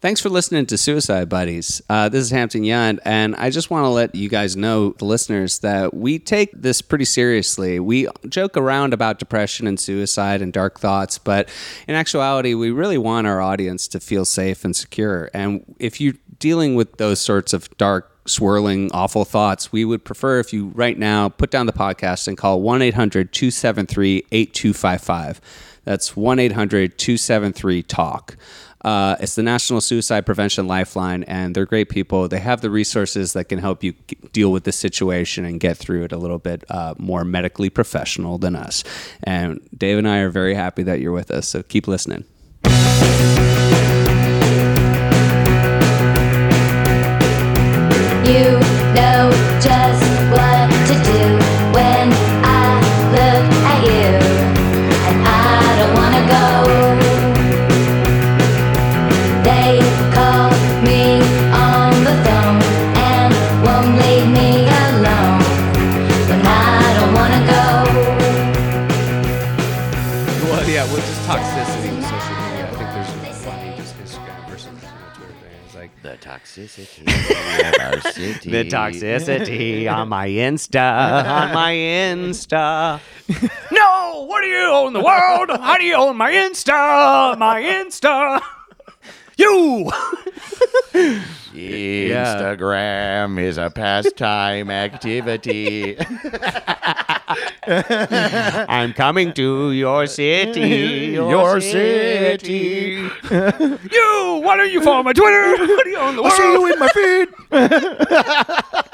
Thanks for listening to Suicide Buddies. Uh, this is Hampton Yount, and I just want to let you guys know, the listeners, that we take this pretty seriously. We joke around about depression and suicide and dark thoughts, but in actuality, we really want our audience to feel safe and secure. And if you're dealing with those sorts of dark, swirling, awful thoughts, we would prefer if you right now put down the podcast and call 1 800 273 8255. That's 1 800 273 TALK. Uh, it's the National Suicide Prevention Lifeline, and they're great people. They have the resources that can help you deal with the situation and get through it a little bit uh, more medically professional than us. And Dave and I are very happy that you're with us, so keep listening. You know just toxicity of our city. the toxicity on my Insta, on my Insta. no, what do you own the world? How do you own my Insta? My Insta. You. Instagram is a pastime activity. I'm coming to your city. Your city. you. Why don't you follow my Twitter? How do you own the world? See you in my feed.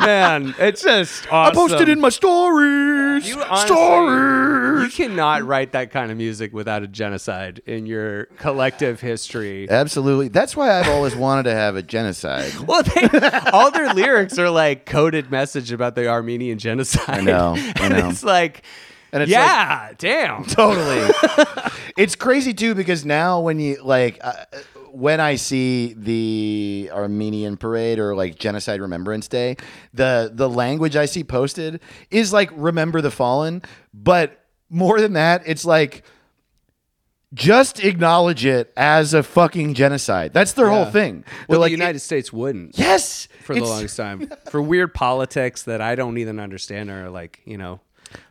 Man, it's just I posted in my stories. You honestly- stories. You cannot write that kind of music without a genocide in your collective history. Absolutely. That's why I've always wanted to have a genocide. Well, they, all their lyrics are like coded message about the Armenian genocide. I know, I and it's like, And it's yeah, damn. totally. it's crazy too because now when you like uh, when I see the Armenian parade or like Genocide Remembrance Day, the the language I see posted is like remember the fallen, but more than that, it's like just acknowledge it as a fucking genocide. That's their whole thing. They're Well, like the United States wouldn't. yes For the longest time, for weird politics that I don't even understand, are like you know,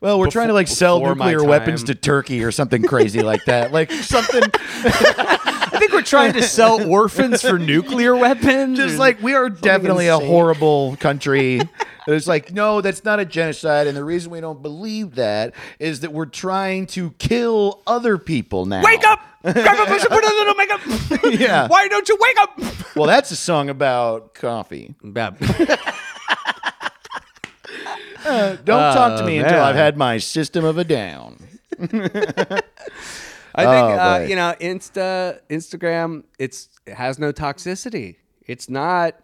Well, we're trying to like sell nuclear weapons to Turkey or something crazy like that. Like something think we're trying to sell orphans for nuclear weapons. just like we are definitely a horrible country. It's like no, that's not a genocide, and the reason we don't believe that is that we're trying to kill other people now. Wake up! Grab a bush and put a little makeup. Yeah. Why don't you wake up? Well, that's a song about coffee. Bab. Uh, don't talk to me oh, until. I've had my system of a down. I think Oh, uh, you know, Insta, Instagram, it's it has no toxicity. It's not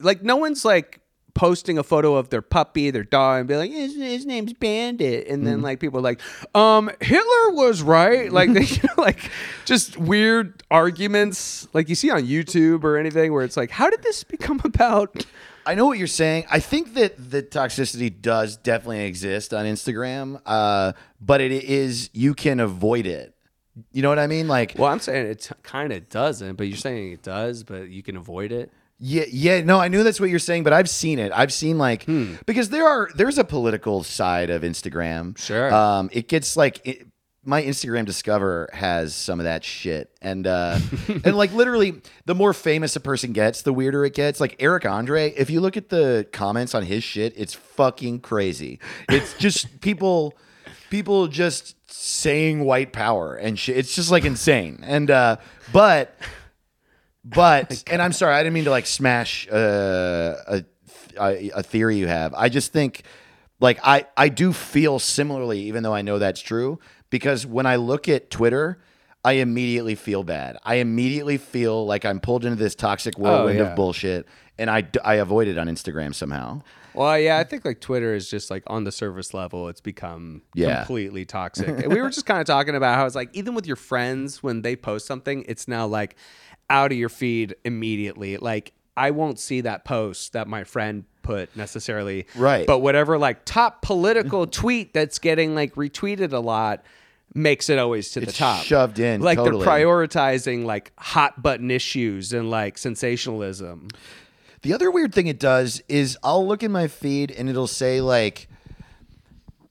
like no one's like posting a photo of their puppy, their dog, and be like, his, his name's Bandit, and Mm. then like people are like, um, Hitler was right, like they, you know, like just weird arguments, like you see on YouTube or anything, where it's like, how did this become about? I know what you're saying. I think that the toxicity does definitely exist on Instagram, uh, but it is you can avoid it. You know what I mean? Like, Well, I'm saying it kind of doesn't, but you're saying it does, but you can avoid it. Yeah, yeah, no, I knew that's what you're saying, but I've seen it. I've seen like because there are there's a political side of Instagram. Sure. Um, it gets like it, my Instagram Discover has some of that shit, and uh, and like literally, the more famous a person gets, the weirder it gets. Like Eric Andre, if you look at the comments on his shit, it's fucking crazy. It's just people, people just saying white power and shit. It's just like insane. And uh, but but and I'm sorry, I didn't mean to like smash uh, a, a theory you have. I just think like I I do feel similarly, even though I know that's true, because when I look at Twitter. I immediately feel bad. I immediately feel like I'm pulled into this toxic whirlwind yeah. of bullshit, and I, I avoid it on Instagram somehow. Well, yeah, I think like Twitter is just like on the surface level, it's become Yeah. completely toxic. and we were just kind of talking about how it's like even with your friends when they post something, it's now like out of your feed immediately. Like I won't see that post that my friend put necessarily. Right. But whatever like top political tweet that's getting like retweeted a lot, makes it always to the It's top. shoved in, Like totally. they're prioritizing like hot button issues and like sensationalism. The other weird thing it does is I'll look in my feed and it'll say like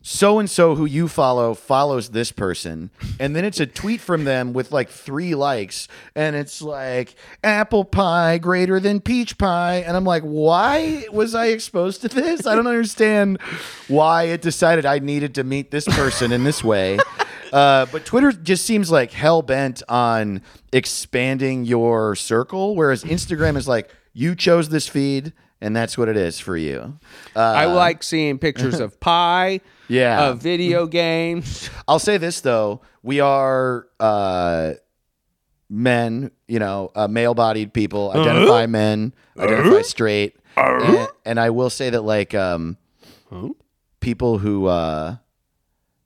so and so who you follow follows this person and then it's a tweet from them with like 3 likes and it's like apple pie greater than peach pie and I'm like why was I exposed to this? I don't understand why it decided I needed to meet this person in this way. Uh, but Twitter just seems like hell bent on expanding your circle, whereas Instagram is like you chose this feed and that's what it is for you. Uh, I like seeing pictures of pie, Yeah. of video games. I'll say this though: we are uh, men, you know, uh, male-bodied people, identify men, identify straight, and, and I will say that like um, people who uh,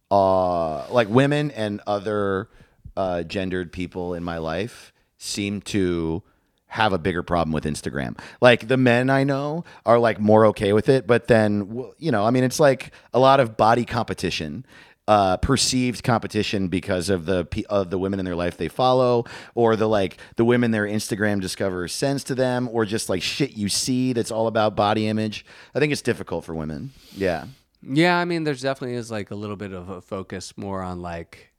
uh, like women and other uh, gendered people in my life seem to have a bigger problem with Instagram. Like the men I know are like more okay with it, but then you know, I mean, it's like a lot of body competition. Uh, perceived competition because of the of the women in their life they follow, or the like the women their Instagram discover sends to them, or just like shit you see that's all about body image. I think it's difficult for women. Yeah, Yeah, I mean, there's definitely is like a little bit of a focus more on like.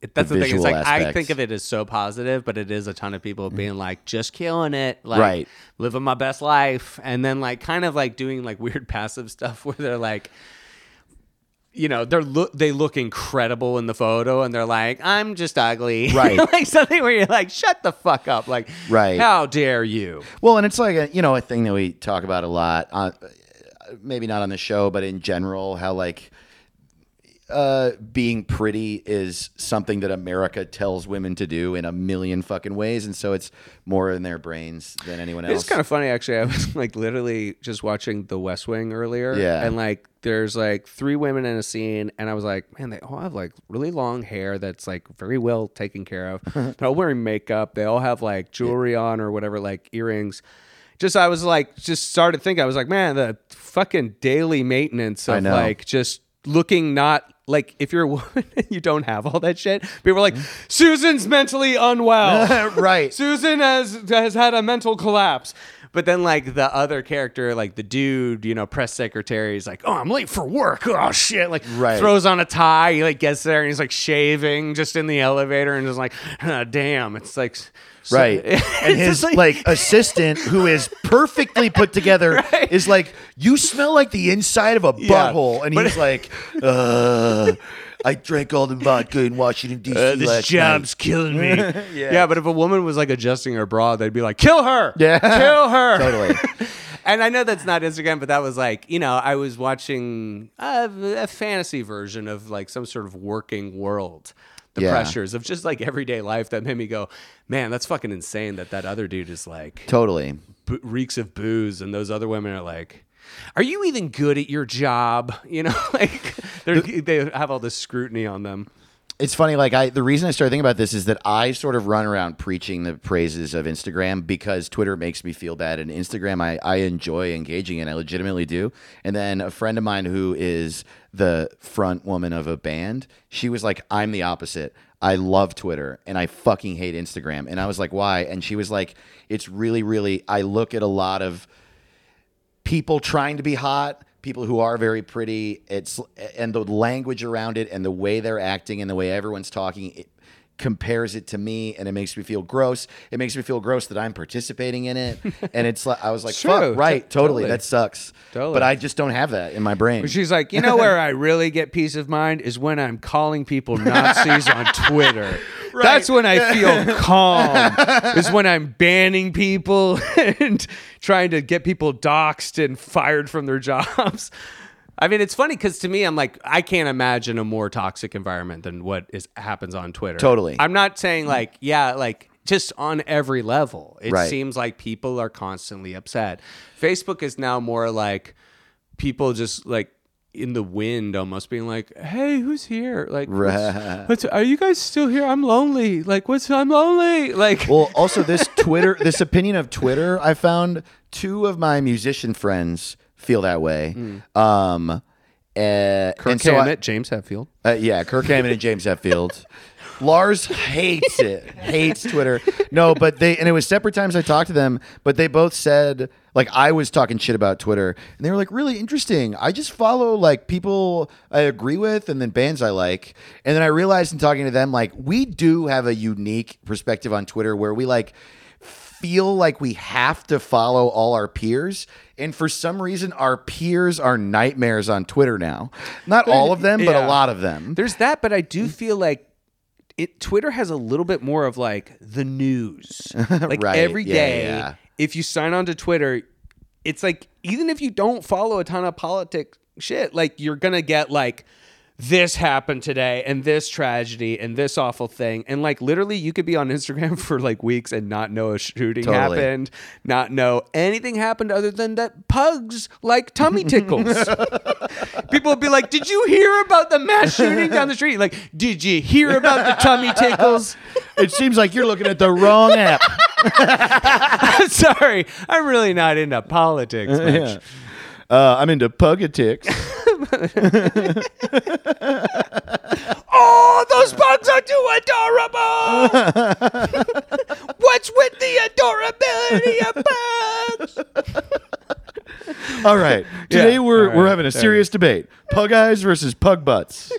It, that's the, thing. It's like I think of it as so positive, but it is a ton of people being like, just killing it, like Right. living my best life, and then like kind of like doing like weird passive stuff where they're like, you know, they're look they look incredible in the photo, and they're like, I'm just ugly, Right. like something where you're like, shut the fuck up, like, Right. How dare you? Well, and it's like a you know a thing that we talk about a lot. Uh, maybe not on the show, but in general, how like uh, being pretty is something that America tells women to do in a million fucking ways, and so it's more in their brains than anyone else. It's kind of funny actually. I was like literally just watching The West Wing earlier. Yeah. And like there's like three women in a scene and I was like, man, they all have like really long hair that's like very well taken care of. They're all wearing makeup. They all have like jewelry on or whatever, like earrings. Just I was like just started thinking, I was like, man, the fucking daily maintenance of like just looking not like if you're a woman and you don't have all that shit, people are like, Susan's mentally unwell. right. Susan has has had a mental collapse. But then like the other character, like the dude, you know, press secretary is like, Oh, I'm late for work. Oh shit. Like Right. throws on a tie, he like gets there and he's like shaving just in the elevator and just like, ah, damn. It's like so- Right. And his just like, assistant, who is perfectly put together, is like, You smell like the inside of a Yeah. butthole. And But- he's like, uh, I drank all the vodka in Washington, D.C. uh, this last job's night. killing me. Yeah. yeah. but if a woman was like adjusting her bra, they'd be like, kill her. Yeah. Kill her. Totally. And I know that's not Instagram, but that was like, you know, I was watching a, a fantasy version of like some sort of working world. The Yeah. pressures of just like everyday life that made me go, man, that's fucking insane that that other dude is like Totally. bo- reeks of booze, and those other women are like, are you even good at your job? You know, like they have all this scrutiny on them. It's funny, like I the reason I started thinking about this is that I sort of run around preaching the praises of Instagram because Twitter makes me feel bad and Instagram I, I enjoy engaging in, I legitimately do. And then a friend of mine who is the front woman of a band, she was like, I'm the opposite. I love Twitter and I fucking hate Instagram. And I was like, why? And she was like, it's really, really I look at a lot of people trying to be hot, people who are very pretty. It's and the language around it and the way they're acting and the way everyone's talking. It compares it to me and it makes me feel gross. It makes me feel gross that I'm participating in it. and it's like I was like, True. fuck, right, T- totally, totally. that sucks. Totally. But I just don't have that in my brain. She's like, you know where I really get peace of mind is when I'm calling people Nazis on Twitter. That's when I feel calm. is when I'm banning people and trying to get people doxxed and fired from their jobs. I mean, it's funny because to me, I'm like, I can't imagine a more toxic environment than what is happens on Twitter. Totally. I'm not saying like, yeah, like just on every level. It Right. seems like people are constantly upset. Facebook is now more like people just like in the wind almost being like hey who's here like what's- what's, are you guys still here i'm lonely like what's i'm lonely like Well, also this Twitter, this opinion of Twitter, I found two of my musician friends feel that way. Um, Uh, Kirk and so I- Hammett, James Hetfield. Uh, yeah, Kirk Hammett and James Hetfield. Lars hates it, hates Twitter. No, but they and it was separate times I talked to them, but they both said like I was talking shit about Twitter, and they were like really interesting. I just follow like people I agree with, and then bands I like, and then I realized in talking to them like we do have a unique perspective on Twitter where we like feel like we have to follow all our peers. And for some reason, our peers are nightmares on Twitter now. Not all of them, but Yeah. a lot of them. There's that, but I do feel like it. Twitter has a little bit more of like the news. Like Right. every Yeah, day, yeah. if you sign on to Twitter, it's like even if you don't follow a ton of politics shit, like you're gonna get like this happened today and this tragedy and this awful thing and like literally you could be on Instagram for like weeks and not know a shooting Totally. happened, not know anything happened other than that pugs like tummy tickles. People would be like, "Did you hear about the mass shooting down the street?" Like, "Did you hear about the tummy tickles?" It seems like you're looking at the wrong app. Sorry, I'm really not into politics much. Uh, I'm into pugatics. Oh, those pugs are too adorable. What's with the adorability of pugs? All right. Today Yeah. we're All we're having a There serious debate. Pug eyes versus pug butts.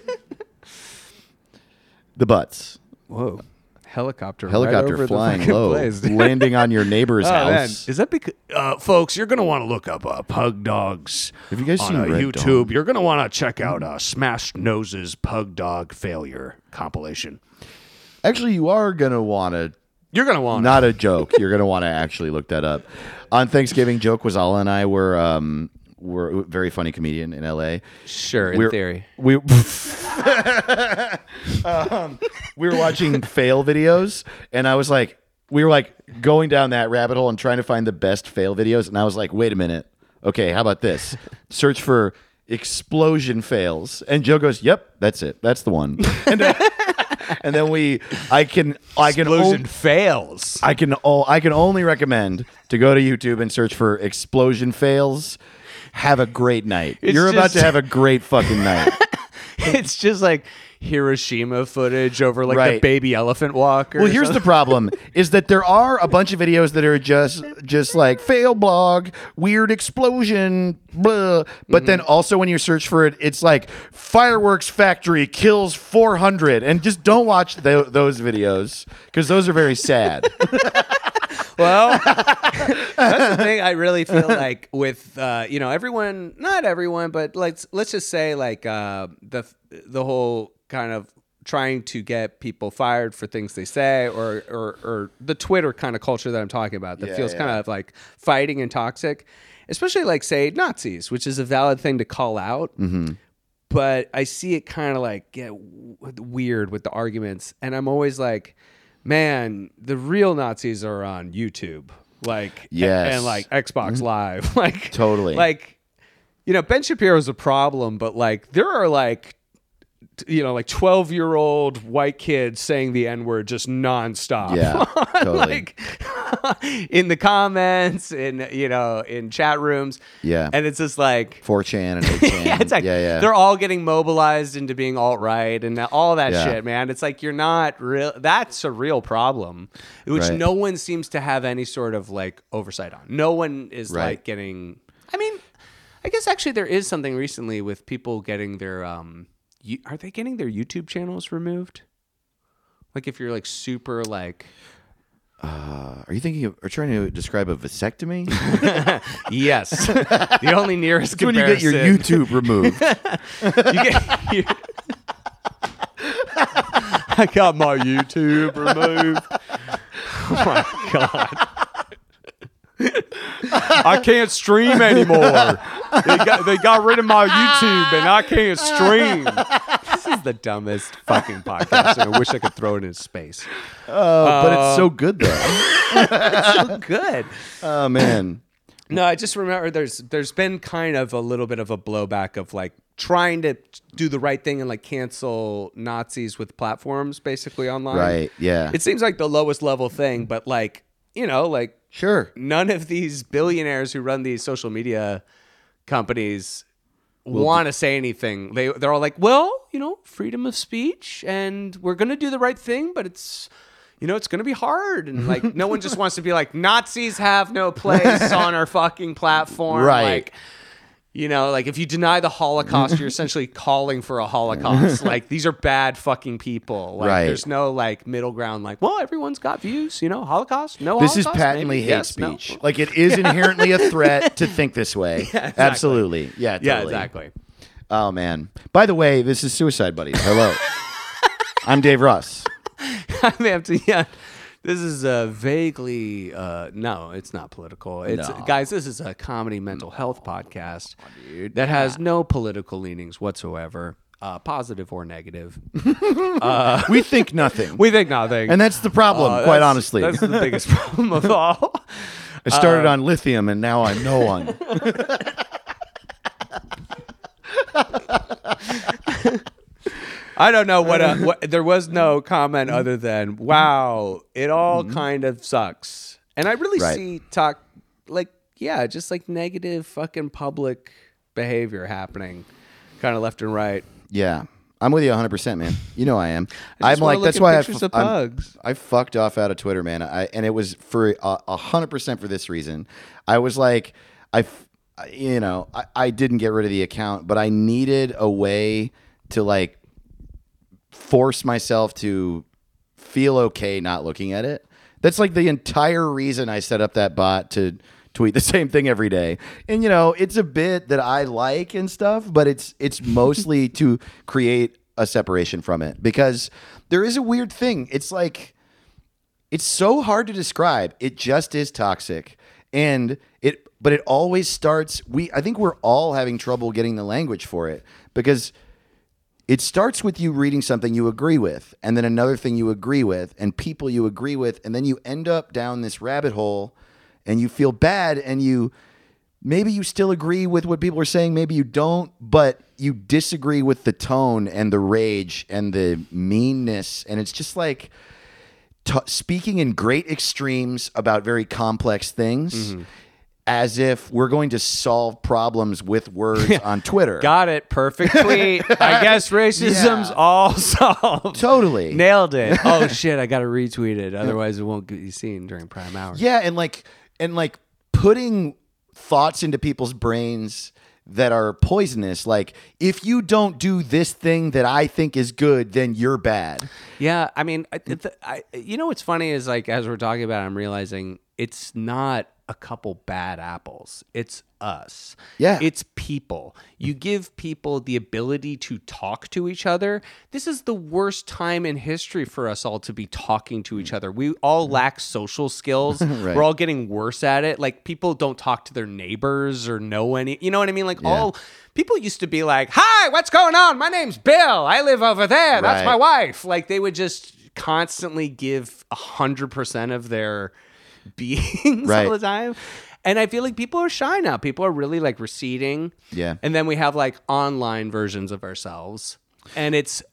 the butts. Whoa, helicopter, right Helicopter over flying low, place. landing on your neighbor's Oh, man. house. Is that because, uh, folks? You're gonna want to look up uh, pug dogs. Have you guys on seen uh, YouTube? Dawn? You're gonna want to check out uh, Smashed Noses Pug Dog Failure compilation. Actually, you are gonna want to. You're gonna want Not a joke. You're gonna want to actually look that up. On Thanksgiving, Joke was all and I were um were very funny comedian in L.A. sure in We're- theory. We um, we were watching fail videos, and I was like, we were like going down that rabbit hole and trying to find the best fail videos, and I was like, wait a minute, okay, how about this? Search for explosion fails, and Joe goes, yep, that's it, that's the one, and then, and then we, I can, I can, Explosion on- fails. I can, oh, I can only recommend to go to YouTube and search for explosion fails. Have a great night. It's You're about to have a great fucking night. it's just like Hiroshima footage over like the baby elephant walk. Well, here's the problem: is that there are a bunch of videos that are just just like fail blog, weird explosion, blah. But then mm-hmm. also when you search for it, it's like fireworks factory kills 400, and just don't watch tho- those videos because those are very sad. Well, that's the thing. I really feel like with uh, you know everyone, not everyone, but let's let's just say like uh, the the whole kind of trying to get people fired for things they say, or or, or the Twitter kind of culture that I'm talking about that Yeah, feels yeah. kind of like fighting and toxic, especially like say Nazis, which is a valid thing to call out. But I see it kind of like get w- weird with the arguments, and I'm always like, man, the real Nazis are on YouTube, like Yes. and like Xbox mm-hmm. Live, like Totally. like you know Ben Shapiro's a problem, but like there are like you know like 12 year old white kids saying the n word just nonstop, Yeah, totally. like in the comments, in you know in chat rooms, Yeah. and it's just like 4chan and 8chan. yeah, it's like yeah, yeah. they're all getting mobilized into being alt right and all that Yeah. shit, man. It's like you're not real. That's a real problem, which Right. no one seems to have any sort of like oversight on. No one is Right. like getting. I mean, I guess actually there is something recently with people getting their um. You, are they getting their YouTube channels removed? Like if you're like super like Uh, are you thinking of, are trying to describe a vasectomy? yes, the only nearest It's when you get your YouTube removed. You get, you, I got my YouTube removed. Oh my god. I can't stream anymore. They got they got rid of my YouTube and I can't stream. This is the dumbest fucking podcast. and I wish I could throw it in space. Oh, but it's so good though. It's so good. Oh man. No, I just remember there's there's been kind of a little bit of a blowback of like trying to do the right thing and like cancel Nazis with platforms basically online. Right. Yeah. It seems like the lowest level thing, but like, you know, like sure. none of these billionaires who run these social media companies want to say anything. They they're all like, "Well, you know, freedom of speech and we're going to do the right thing, but it's you know, it's going to be hard." And like no one just wants to be like, "Nazis have no place on our fucking platform." Right. Like you know, like if you deny the Holocaust, you're essentially calling for a Holocaust. like these are bad fucking people. Like Right. there's no like middle ground. Like, well, everyone's got views. You know, Holocaust. No. This is patently Maybe? hate Yes, no? speech. Like it is inherently a threat to think this way. exactly. Absolutely. Yeah. Yeah, exactly. Oh man. By the way, this is Suicide Buddies. Hello. I'm Dave Ross. I'm empty. Yeah. This is a vaguely uh, no, it's not political. It's No. guys. This is a comedy mental health podcast that has no political leanings whatsoever, uh, positive or negative. We think nothing. We think nothing. and that's the problem, Uh, quite that's- honestly. that's the biggest problem of all. I started on lithium and now I'm no one. I don't know what, uh, what. There was no comment other than "Wow, it all kind of sucks." And I really Right. see talk like yeah, just like negative fucking public behavior happening, kind of left and right. Yeah. I'm with you 100%, man. You know I am. I I'm like that's at why I, I'm- pugs. I fucked off out of Twitter, man. I and it was for a a hundred percent for this reason. I was like, I, f- you know, I, I didn't get rid of the account, but I needed a way to like force myself to feel okay not looking at it. That's like the entire reason I set up that bot to tweet the same thing every day. And you know, it's a bit that I like and stuff, but it's it's mostly to create a separation from it because there is a weird thing. It's like it's so hard to describe. It just is toxic. And it but it always starts we I think we're all having trouble getting the language for it because it starts with you reading something you agree with and then another thing you agree with and people you agree with and then you end up down this rabbit hole and you feel bad and you maybe you still agree with what people are saying maybe you don't but you disagree with the tone and the rage and the meanness and it's just like t- speaking in great extremes about very complex things mm-hmm. As if we're going to solve problems with words on Twitter. Got it. Perfect tweet. I guess racism's Yeah. all solved. Totally. Nailed it. Oh shit! I gotta retweet it, otherwise it won't be seen during prime hours. Yeah, and like and like putting thoughts into people's brains that are poisonous like if you don't do this thing that I think is good then you're bad. Yeah, I mean, I, th- I, you know what's funny is like as we're talking about, it, I'm realizing it's not a couple bad apples. It's us. Yeah. it's people. You give people the ability to talk to each other. This is the worst time in history for us all to be talking to each other. We all lack social skills. We're all getting worse at it. Like people don't talk to their neighbors or know any. You know what I mean? Like all people used to be like, "Hi, what's going on? My name's Bill. I live over there. That's my wife." Like they would just constantly give a hundred percent of their beings Right. all the time. And I feel like people are shy now. People are really like receding. Yeah. And then we have like online versions of ourselves. And it's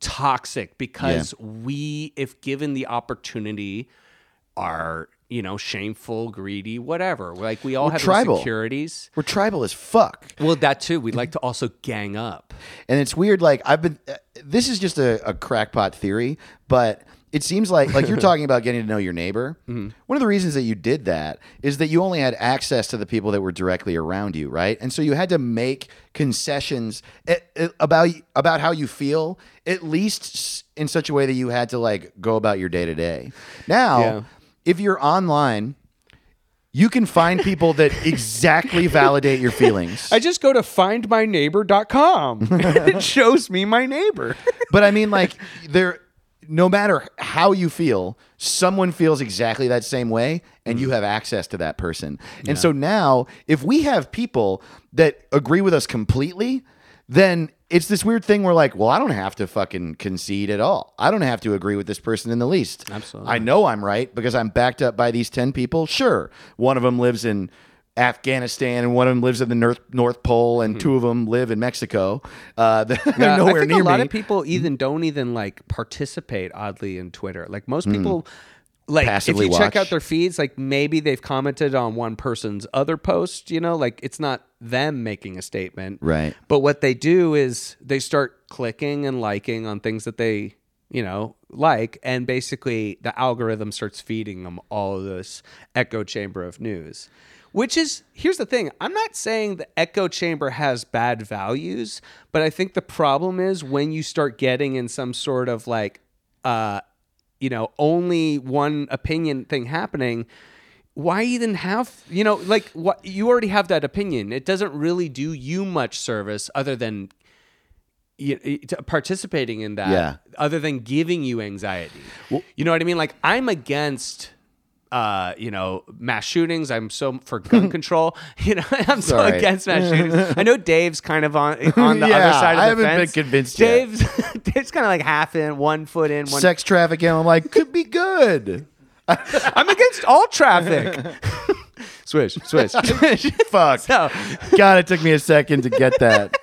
toxic because we, if given the opportunity, are, you know, shameful, greedy, whatever. Like we all We're have tribal. insecurities. We're tribal as fuck. Well, that too. We like to also gang up. And it's weird like I've been uh, this is just a, a crackpot theory, but it seems like like you're talking about getting to know your neighbor. Mm-hmm. One of the reasons that you did that is that you only had access to the people that were directly around you, right? And so you had to make concessions eh, eh, about about how you feel, at least in such a way that you had to like go about your day to day. Now, Yeah. if you're online, you can find people that exactly validate your feelings. I just go to findmyneighbor.com. it shows me my neighbor. but I mean, like, there, no matter how you feel, someone feels exactly that same way, and you mm. have access to that person. And so now, if we have people that agree with us completely, then it's this weird thing where, like, well, I don't have to fucking concede at all. I don't have to agree with this person in the least. Absolutely. I know I'm right because I'm backed up by these 10 people. Sure. One of them lives in. Afghanistan and one of them lives in the North North Pole and two of them live in Mexico. Uh, they're Yeah, nowhere I think near a lot me. of people even don't even like participate oddly in Twitter. Like most Hmm. people like passively if you check out their feeds, like maybe they've commented on one person's other post, you know, like it's not them making a statement. Right. But what they do is they start clicking and liking on things that they, you know, like, and basically the algorithm starts feeding them all of this echo chamber of news. Which is here's the thing. I'm not saying the echo chamber has bad values, but I think the problem is when you start getting in some sort of like uh you know, only one opinion thing happening, why even have you know like what you already have that opinion it doesn't really do you much service other than you, to participating in that Yeah. other than giving you anxiety well, you know what i mean like i'm against uh, you know, mass shootings. I'm so for gun control. You know, I'm so Sorry. against mass shootings. I know Dave's kind of on on the Yeah, other side of the I haven't been fence. convinced yet. Dave's Dave's kind of like half in, one foot in, one. Sex trafficking. I'm like, could be good. I'm against all traffic. swish, swish, swish. Fuck. So, God, it took me a second to get that.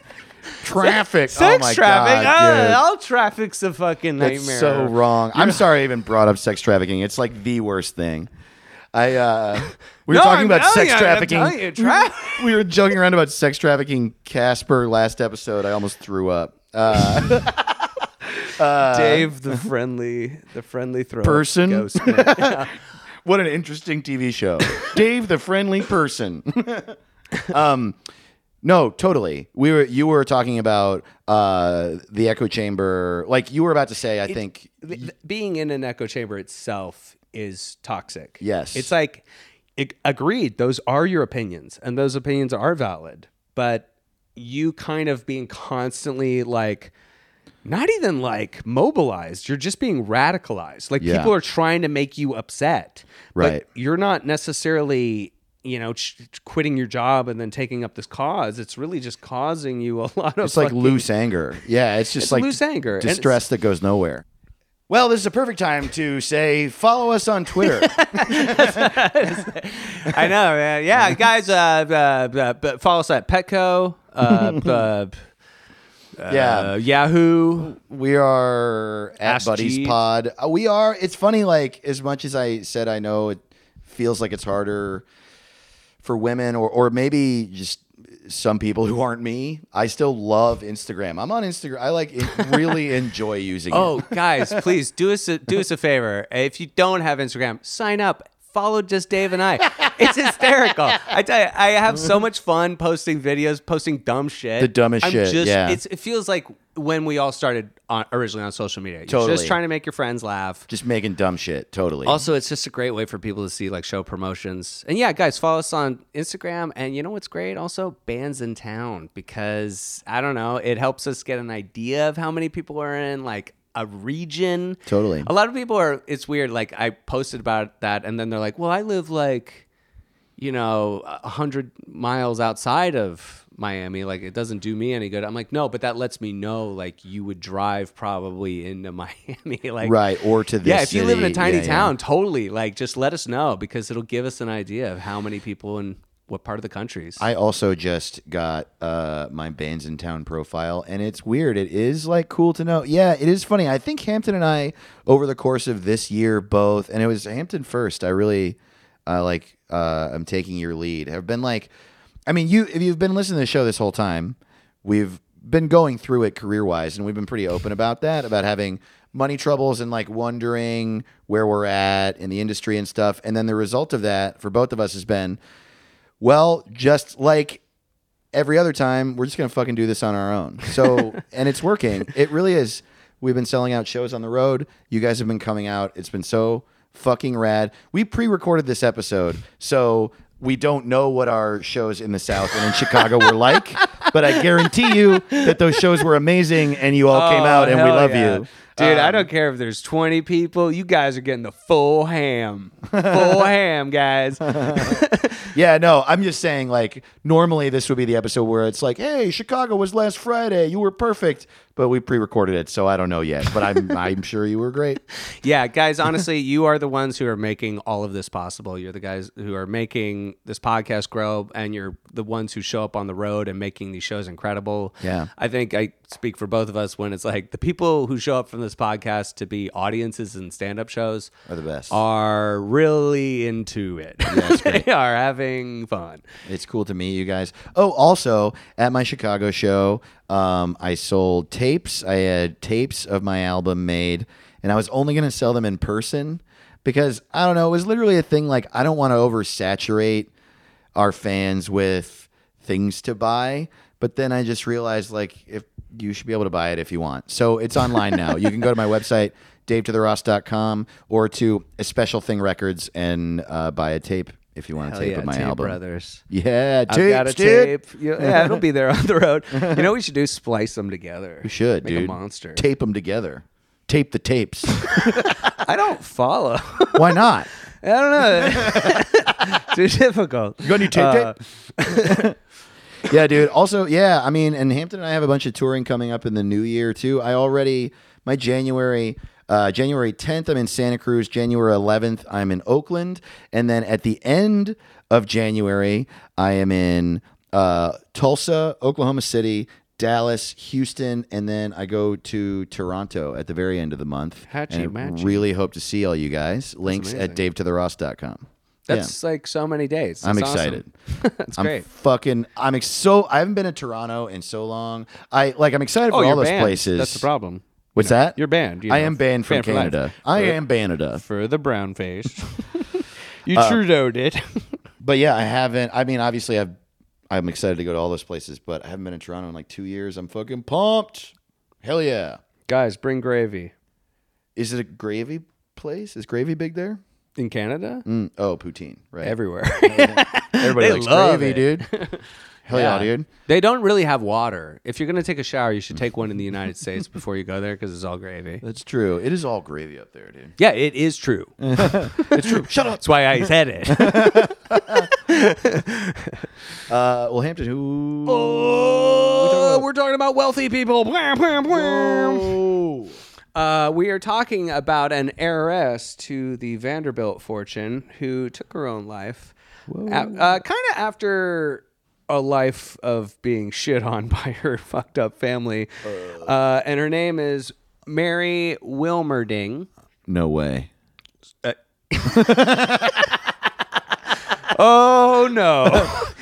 Traffic. sex oh my traffic. God, ah, all traffic's a fucking That's nightmare. so wrong. I'm sorry I even brought up sex trafficking. It's like the worst thing. I uh we were No, talking I'm about sex you, trafficking. you, tra- we were joking around about sex trafficking Casper last episode. I almost threw up. Uh, Dave, the friendly, the friendly throw Person? Ghost. Yeah. what an interesting TV show. Dave the friendly person. um no, totally. We were you were talking about uh the echo chamber. Like you were about to say, I think Th- being in an echo chamber itself is toxic. Yes. It's like, it, agreed, those are your opinions and those opinions are valid. But you kind of being constantly like, not even like mobilized, you're just being radicalized. Like Yeah. people are trying to make you upset. Right. But you're not necessarily. You know, ch- quitting your job and then taking up this cause, it's really just causing you a lot of. It's like fucking- loose anger. Yeah, it's just It's like loose anger, distress that goes nowhere. Well, this is a perfect time to say follow us on Twitter. I know, man. Yeah, guys, uh, uh, uh, follow us at Petco, uh, uh, yeah, uh, Yahoo. we are at Ask Buddies Jeeves. Pod. Uh, we are. It's funny. Like as much as I said, I know it feels like it's harder for women, or or maybe just some people who aren't me. I still love Instagram. I'm on Instagram. I like really enjoy using Oh, it. guys, please do us a, do us a favor. If you don't have Instagram, sign up. Follow just Dave and I. It's hysterical. I tell you, I have so much fun posting videos, posting dumb shit. The dumbest I'm shit, Just, yeah. It's, it feels like when we all started on, originally on social media. You're Totally. just trying to make your friends laugh. Just making dumb shit. Totally. Also, it's just a great way for people to see like show promotions. And yeah, guys, follow us on Instagram. And you know what's great? Also, Bandsintown because I don't know, it helps us get an idea of how many people are in like a region. Totally. A lot of people are. It's weird. Like I posted about that, and then they're like, "Well, I live like." You know, a hundred miles outside of Miami, like it doesn't do me any good. I'm like, no, but that lets me know, like you would drive probably into Miami, like right. Or to this. yeah, if you live in a tiny Yeah, yeah. town, totally. Like, just let us know because it'll give us an idea of how many people in what part of the countries. I also just got uh, my Bandsintown profile, and it's weird. It is like cool to know. Yeah, it is funny. I think Hampton and I, over the course of this year, both, and it was Hampton first. I really uh, like. Uh, I'm taking your lead. Have been like, I mean, you if you've been listening to the show this whole time, we've been going through it career wise, and we've been pretty open about that, about having money troubles and like wondering where we're at in the industry and stuff. And then the result of that for both of us has been, well, just like every other time, we're just gonna fucking do this on our own. So, and it's working. It really is. We've been selling out shows on the road. You guys have been coming out. It's been so fucking rad. We pre-recorded this episode, so we don't know what our shows in the South and in Chicago were like. But I guarantee you that those shows were amazing, and you all came Oh, out, and we love yeah. you. Dude, I Um, don't care if there's 20 people. You guys are getting the full ham. Full ham, guys. Yeah, no, I'm just saying, like, normally this would be the episode where it's like, hey, Chicago was last Friday. You were perfect. But we pre recorded it, so I don't know yet. But I'm, I'm sure you were great. Yeah, guys, honestly, you are the ones who are making all of this possible. You're the guys who are making this podcast grow, and you're the ones who show up on the road and making these shows incredible. Yeah. I think I speak for both of us when it's like the people who show up from this podcast to be audiences and stand up shows Are the best. are really into it. they are having fun. It's cool to meet you guys. Oh, also at my Chicago show, um, I sold tapes. I had tapes of my album made, and I was only going to sell them in person because I don't know. It was literally a thing like I don't want to oversaturate our fans with things to buy. But then I just realized like if you should be able to buy it if you want. So it's online now. you can go to my website, davetotheross.com, or to a special thing records and uh, buy a tape if you want a tape yeah, of my Tape album. Brothers. Yeah, I've got a dude. tape. Yeah, it'll be there on the road. You know what we should do? Splice them together. We should, Make dude. a monster. Tape them together. Tape the tapes. I don't follow. Why not? I don't know. Too difficult. You got any tape tape? Yeah, dude. Also, yeah, I mean, and Hampton and I have a bunch of touring coming up in the new year too. I already my January uh, January 10th, I'm in Santa Cruz. January 11th, I'm in Oakland, and then at the end of January, I am in uh, Tulsa, Oklahoma City, Dallas, Houston, and then I go to Toronto at the very end of the month. Hatchy and matchy. really hope to see all you guys. Links at davetotheross.com. That's like so many days. I'm It's excited. awesome. That's I'm great. fucking. I'm ex- so. I haven't been to Toronto in so long. I like. I'm excited for Oh, all those banned. places. That's the problem. What's that? You're banned. you I am banned from banned for. Canada. I For- am Canada. for the brown face. you Uh, Trudeau'd it. But yeah, I haven't. I mean, obviously, I've. I'm excited to go to all those places, but I haven't been in Toronto in like two years. I'm fucking pumped. Hell yeah! Guys, bring gravy. Is it a gravy place? Is gravy big there? In Canada? Mm, oh, poutine. Right. Everywhere. Everybody they likes love gravy, dude. Hell yeah, dude. They don't really have water. If you're going to take a shower, you should take one in the United States before you go there because it's all gravy. That's true. It is all gravy up there, dude. Yeah, it is true. It's true. Shut up. That's why I said it. Uh, well, Hampton, who? oh, we're talking about wealthy people. Oh. Uh, we are talking about an heiress to the Vanderbilt fortune who took her own life, uh, kind of after a life of being shit on by her fucked up family. Uh, and her name is Mary Wilmerding. No way. Oh no.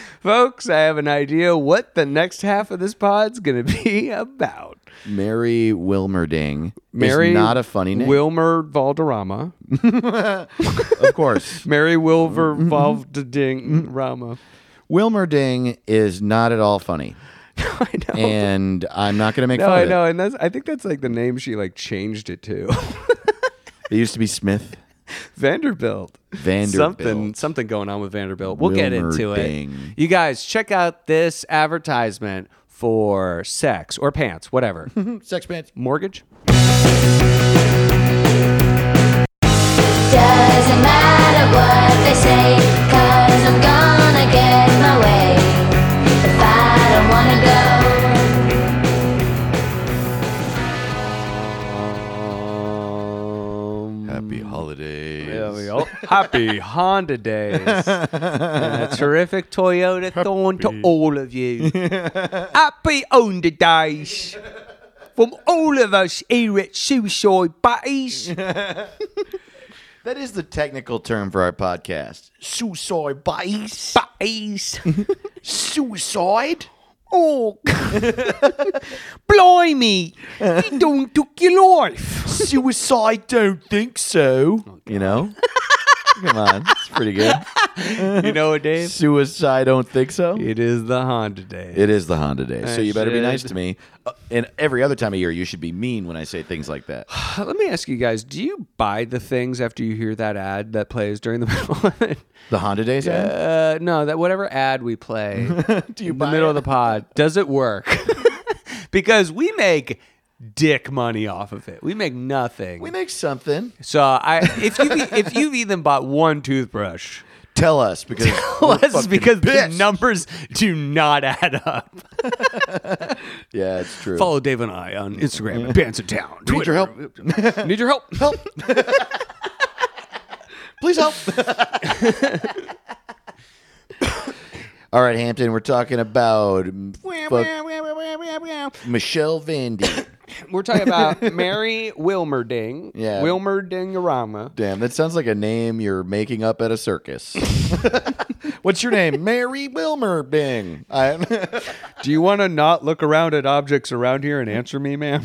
Folks, I have an idea what the next half of this pod's going to be about. Mary Wilmerding Mary is not a funny name. Wilmer Valderrama. of course. Mary Wilver Valderding Rama. Wilmerding is not at all funny. I know. And I'm not going to make no, fun I of it. Oh, I know, and that's I think that's like the name she like changed it to. It used to be Smith. Vanderbilt. Vanderbilt. Something something going on with Vanderbilt. We'll get into it. Wilmerding. You guys check out this advertisement for sex or pants, whatever. Sex pants. Mortgage? Doesn't matter what they say, Happy Honda days. and a terrific Toyota Thorn to all of you. Happy Honda days. From all of us here at Suicide Buddies. That is the technical term for our podcast. Suicide buddies. Buddies. Suicide? Oh, blimey. You don't took your life. Suicide don't think so. Oh, you know? Come on. It's pretty good. You know what, Dave? Suicide don't think so? It is the Honda day. It is the Honda day. So I you better be nice to me. Uh, and every other time of year, you should be mean when I say things like that. Let me ask you guys: Do you buy the things after you hear that ad that plays during the middle of it? The Honda days ad? Uh, no, that whatever ad we play Do you in the buy middle it? of the pod, does it work? because we make dick money off of it. We make nothing. We make something. so I, if you if you've even bought one toothbrush, Tell us because that's fucking because the numbers do not add up. Yeah, it's true. Follow Dave and I on Instagram at Pants in Town. Need your help? Need your help? Help. Please help. All right, Hampton, we're talking about Michelle Vandy. We're talking about Mary Wilmerding. Yeah. Wilmerdingorama. Damn, that sounds like a name you're making up at a circus. What's your name? Mary Wilmer Bing. I, Do you want to not look around at objects around here and answer me, ma'am?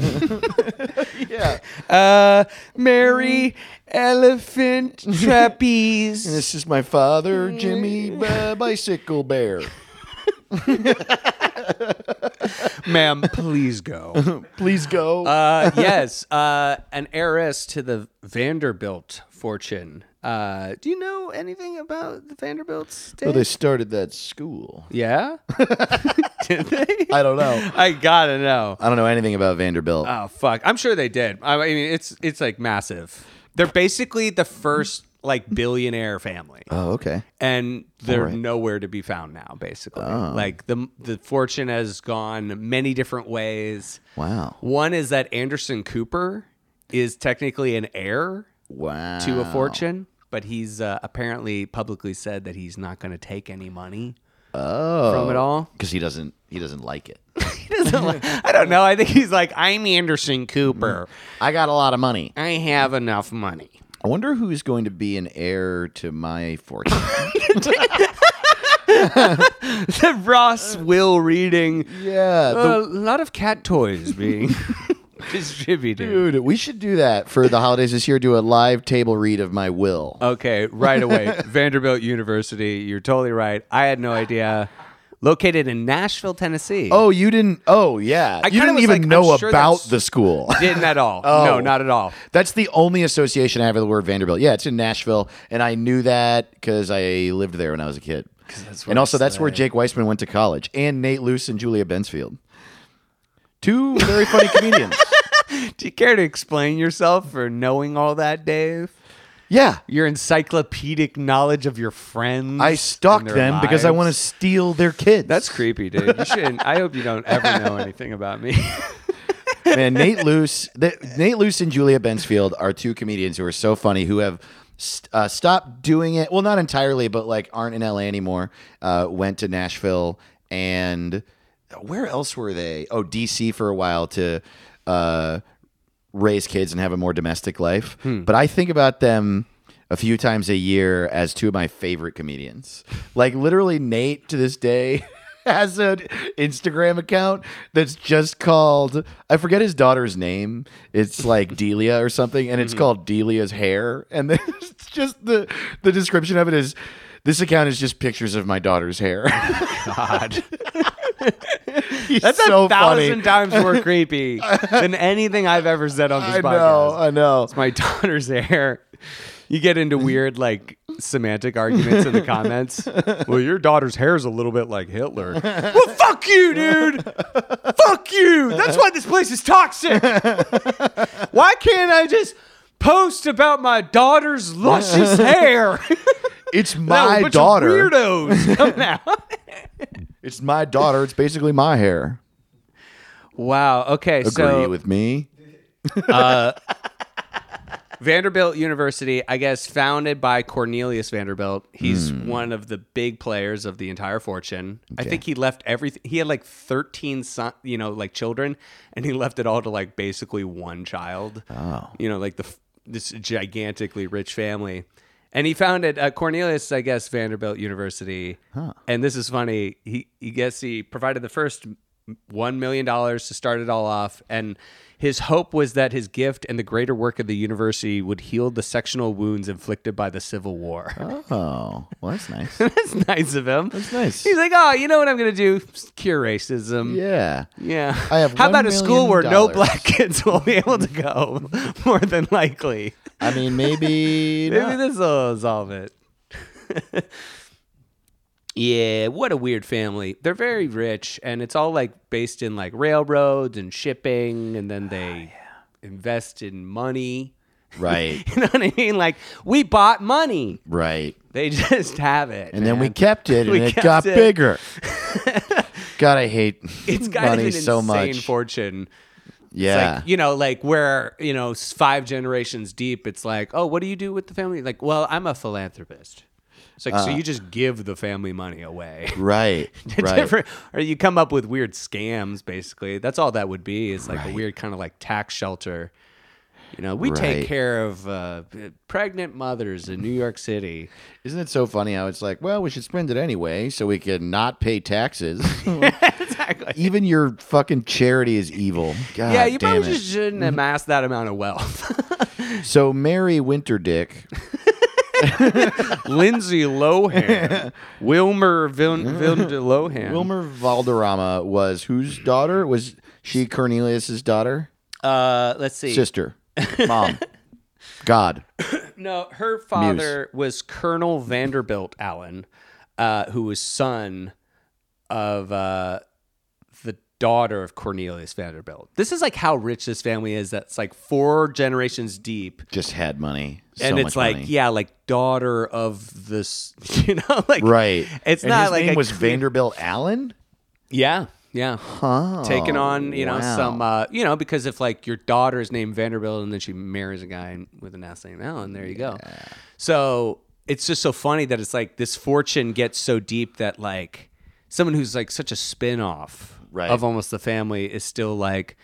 yeah. uh, Mary Elephant Trapeze. This is my father, Jimmy uh, Bicycle Bear. ma'am, please go. Please go. Uh, yes, uh, an heiress to the Vanderbilt fortune. Uh, do you know anything about the Vanderbilts? well, they started that school. yeah, did they? I don't know. I gotta know. I don't know anything about Vanderbilt. Oh fuck! I'm sure they did. I mean, it's it's like massive. They're basically the first like billionaire family, oh, okay. and they're Alright. nowhere to be found now. Basically, like the the fortune has gone many different ways. Wow. One is that Anderson Cooper is technically an heir Wow. to a fortune, but he's uh, apparently publicly said that he's not going to take any money Oh. from it all. Because he doesn't. He doesn't like it. He doesn't like- I don't know. I think he's like, I'm Anderson Cooper. I got a lot of money. I have enough money. I wonder who's going to be an heir to my fortune. the Ross uh, Will reading. yeah. A lot of cat toys being distributed. Dude, we should do that for the holidays this year. Do a live table read of my will. Okay, right away. Vanderbilt University. You're totally right. I had no idea. Located in Nashville, Tennessee. Oh, you didn't? Oh, yeah. I you didn't even like, know sure about the school. Didn't at all. Oh. No, not at all. That's the only association I have with the word Vanderbilt. Yeah, it's in Nashville, and I knew that because I lived there when I was a kid. and also, that's where. Jake Weissman went to college, and Nate Luce and Julia Bensfield. Two very funny comedians. Do you care to explain yourself for knowing all that, Dave? Yeah, Your encyclopedic knowledge of your friends. I and their them because I want to steal their kids. That's creepy, dude. You shouldn't. I hope you don't ever know anything about me. man. Nate Luce, the, Nate Luce and Julia Bensfield are two comedians who are so funny who have st- uh, stopped doing it. Well, not entirely, but like aren't in LA anymore. Uh, went to Nashville and where else were they? Oh, DC for a while to uh, raise kids and have a more domestic life. Hmm. But I think about them a few times a year as two of my favorite comedians. Like literally Nate to this day has an Instagram account that's just called I forget his daughter's name. It's like Delia or something and it's hmm. called Delia's hair and then it's just the the description of it is this account is just pictures of my daughter's hair. God, that's so a thousand funny. times more creepy than anything I've ever said on this I podcast. know, I know. It's my daughter's hair. You get into weird like semantic arguments in the comments. well, your daughter's hair is a little bit like Hitler. well, fuck you, dude. fuck you. That's why this place is toxic. why can't I just post about my daughter's luscious hair? It's my daughter. weirdos out. It's my daughter. It's basically my hair. wow. Okay. Agree so with me? uh, Vanderbilt University, I guess, founded by Cornelius Vanderbilt. He's Hmm. one of the big players of the entire fortune. I think he left everything. He had like thirteen, son, you know, like children, and he left it all to like basically one child. Oh, you know, like the f- this gigantically rich family. And he founded uh, Cornelius, I guess, Vanderbilt University. And this is funny. He, he guess he provided the first one million dollars to start it all off, and his hope was that his gift and the greater work of the university would heal the sectional wounds inflicted by the Civil War. Oh, well, that's nice. That's nice of him. That's nice. He's like, oh, you know what I'm gonna do? Cure racism. yeah. Yeah. I have How about a school where million no black kids will be able to go? More than likely. I mean, maybe. Maybe this will solve it. Yeah, what a weird family. They're very mm. rich, and it's all like based in like railroads and shipping, and then they ah, invest in money. Right. You know what I mean? Like we bought money. Right. They just have it. And then we man. kept it, and We it kept got it. bigger. God, I hate it's kind money of an so insane much. fortune. It's yeah. like, you know, like where, you know, s- five generations deep, it's like, oh, what do you do with the family? Like, well, I'm a philanthropist. It's like so you just give the family money away. Right. right. Or you come up with weird scams basically that's all that would be is like a weird kind of like tax shelter you know we Right. take care of uh, pregnant mothers in new york city Isn't it so funny how it's like, well, we should spend it anyway so we can not pay taxes. exactly Even your fucking charity is evil. God yeah you damn probably it. just shouldn't amass that amount of wealth So Mary Winterdick, lindsay lohan wilmer Vil- Vilde lohan Wilmer Valderrama was whose daughter? Was she Cornelius's daughter? uh let's see Sister. Mom. God. No, her father was Colonel Vanderbilt Allen, uh, who was son of uh, the daughter of Cornelius Vanderbilt. This is like how rich this family is. That's like four generations deep. Just had money. So and much it's like, money. yeah, like daughter of this, you know, like Right. It's And not his like name a was clear- Vanderbilt Allen? Yeah, yeah. Oh, Taking on, you know, wow. some, uh, you know, because if like your daughter's named Vanderbilt and then she marries a guy with a last name Allen, there you go. So it's just so funny that it's like this fortune gets so deep that like someone who's like such a spin off Right. of almost the family is still like,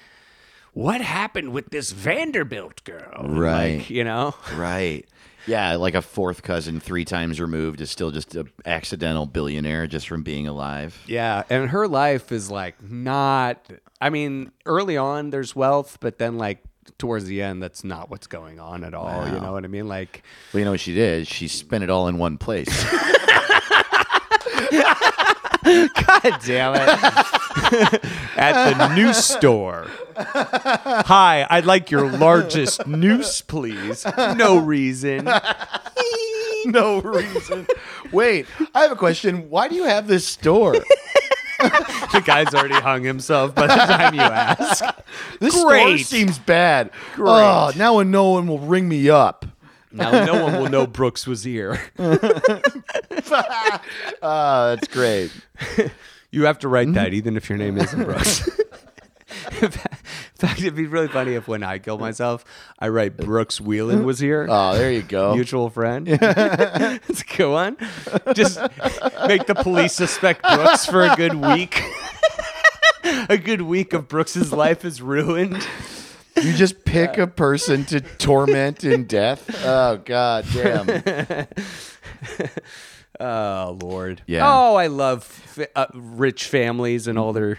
what happened with this Vanderbilt girl? Right. like, you know? Right. Yeah, like a fourth cousin three times removed is still just an accidental billionaire just from being alive. Yeah, and her life is like not. I mean, early on there's wealth, but then like towards the end, that's not what's going on at all. You know what I mean? Like, Well, you know what she did? She spent it all in one place. God damn it! At the noose store. Hi, I'd like your largest noose, please. No reason. no reason. Wait, I have a question. Why do you have this store? The guy's already hung himself by the time you ask. This store seems bad. Oh, now no one will ring me up. Now no one will know Brooks was here. Ah, that's great. You have to write that mm-hmm. even if your name isn't Brooks. In fact, it'd be really funny if when I kill myself, I write Brooks Wheelan mm-hmm. was here. Oh, there you go. Mutual friend. A good one. Just make the police suspect Brooks for a good week. a good week of Brooks's life is ruined. You just pick a person to torment in death. Oh God damn. Oh Lord. Yeah. Oh, I love fa- uh, rich families and all their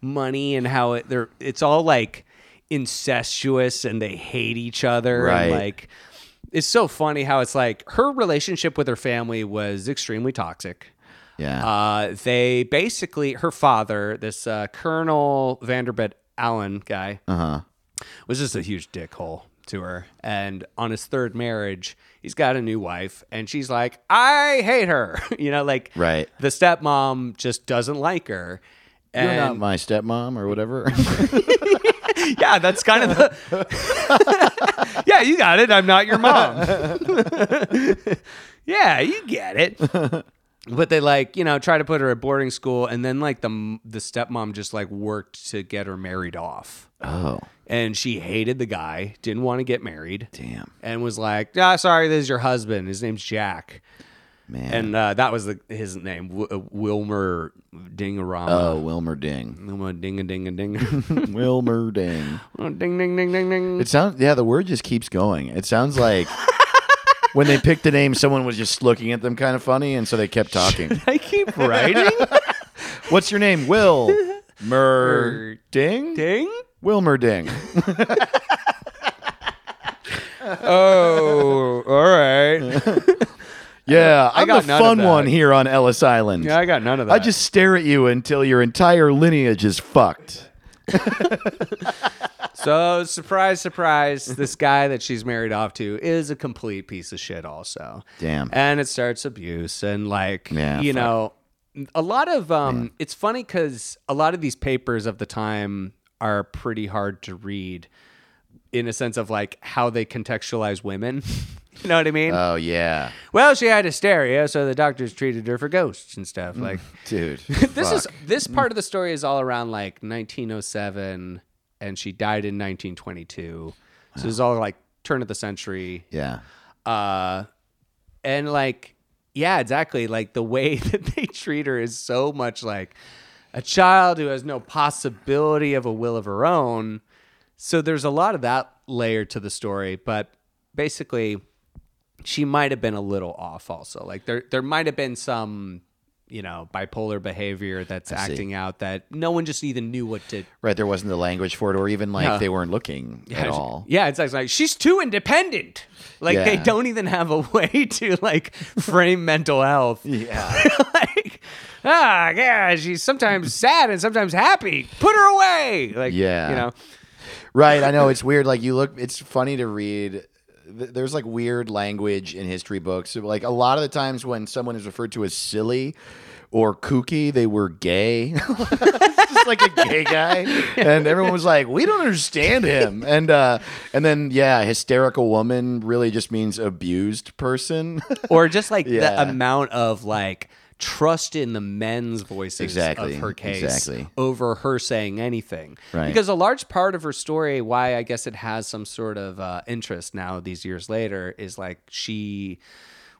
money and how it, they're. It's all like incestuous and they hate each other. Right. And like, it's so funny how it's like her relationship with her family was extremely toxic. Yeah. Uh, they basically, her father, this uh, Colonel Vanderbilt Allen guy, Uh-huh. was just a huge dickhole to her. And on his third marriage, he's got a new wife, and she's like, I hate her. you know, like Right. the stepmom just doesn't like her. You're not my stepmom or whatever. yeah, that's kind of the. yeah, you got it. I'm not your mom. yeah, you get it. But they like, you know, try to put her at boarding school, and then like the the stepmom just like worked to get her married off, oh, and she hated the guy, didn't want to get married, damn, and was like, "Ah, sorry, this is your husband. His name's Jack." man. And uh, that was the, his name, w- uh, Wilmer Dingarama. oh, Wilmer Ding. Wilmer Ding a ding a ding. Wilmer Ding. Oh, ding ding ding ding ding. It sounds yeah, the word just keeps going. It sounds like when they picked the name, someone was just looking at them kind of funny, and so they kept talking. I keep writing. What's your name? Will Mer Ding? Ding. Wilmer Ding. Oh, all right. Yeah, I'm got the none of fun that. one here on Ellis Island. Yeah, I got none of that. I just stare at you until your entire lineage is fucked. So surprise, surprise. this guy that she's married off to is a complete piece of shit. Also, Damn. and it starts abuse and like Yeah, you fuck. know, a lot of um. It's funny because a lot of these papers of the time are pretty hard to read, in a sense of like how they contextualize women. you know what I mean? Oh yeah, well, she had hysteria, so the doctors treated her for ghosts and stuff. Like. dude. this is this part of the story is all around like 1907 and she died in 1922 so this is all like turn of the century yeah. uh and like yeah, exactly. Like the way that they treat her is so much like a child who has no possibility of a will of her own. So there's a lot of that layer to the story, but basically she might have been a little off also. Like there there might have been some, you know, bipolar behavior that's see. acting out that no one just even knew what to Right, there wasn't the language for it, or even like Yeah. they weren't looking at all. Yeah, it's like she's too independent. Like they don't even have a way to like frame mental health. Yeah, like, ah, yeah, she's sometimes sad and sometimes happy. Put her away. Like, Yeah. you know, right. I know it's weird. Like you look, it's funny to read. Th- There's like weird language in history books. Like a lot of the times when someone is referred to as silly or kooky, they were gay. it's just like a gay guy, and everyone was like, "We don't understand him." And uh, and then yeah, hysterical woman really just means abused person. or just like Yeah. the amount of like trust in the men's voices Exactly, of her case exactly. over her saying anything. Right. Because a large part of her story, why I guess it has some sort of uh, interest now these years later, is like she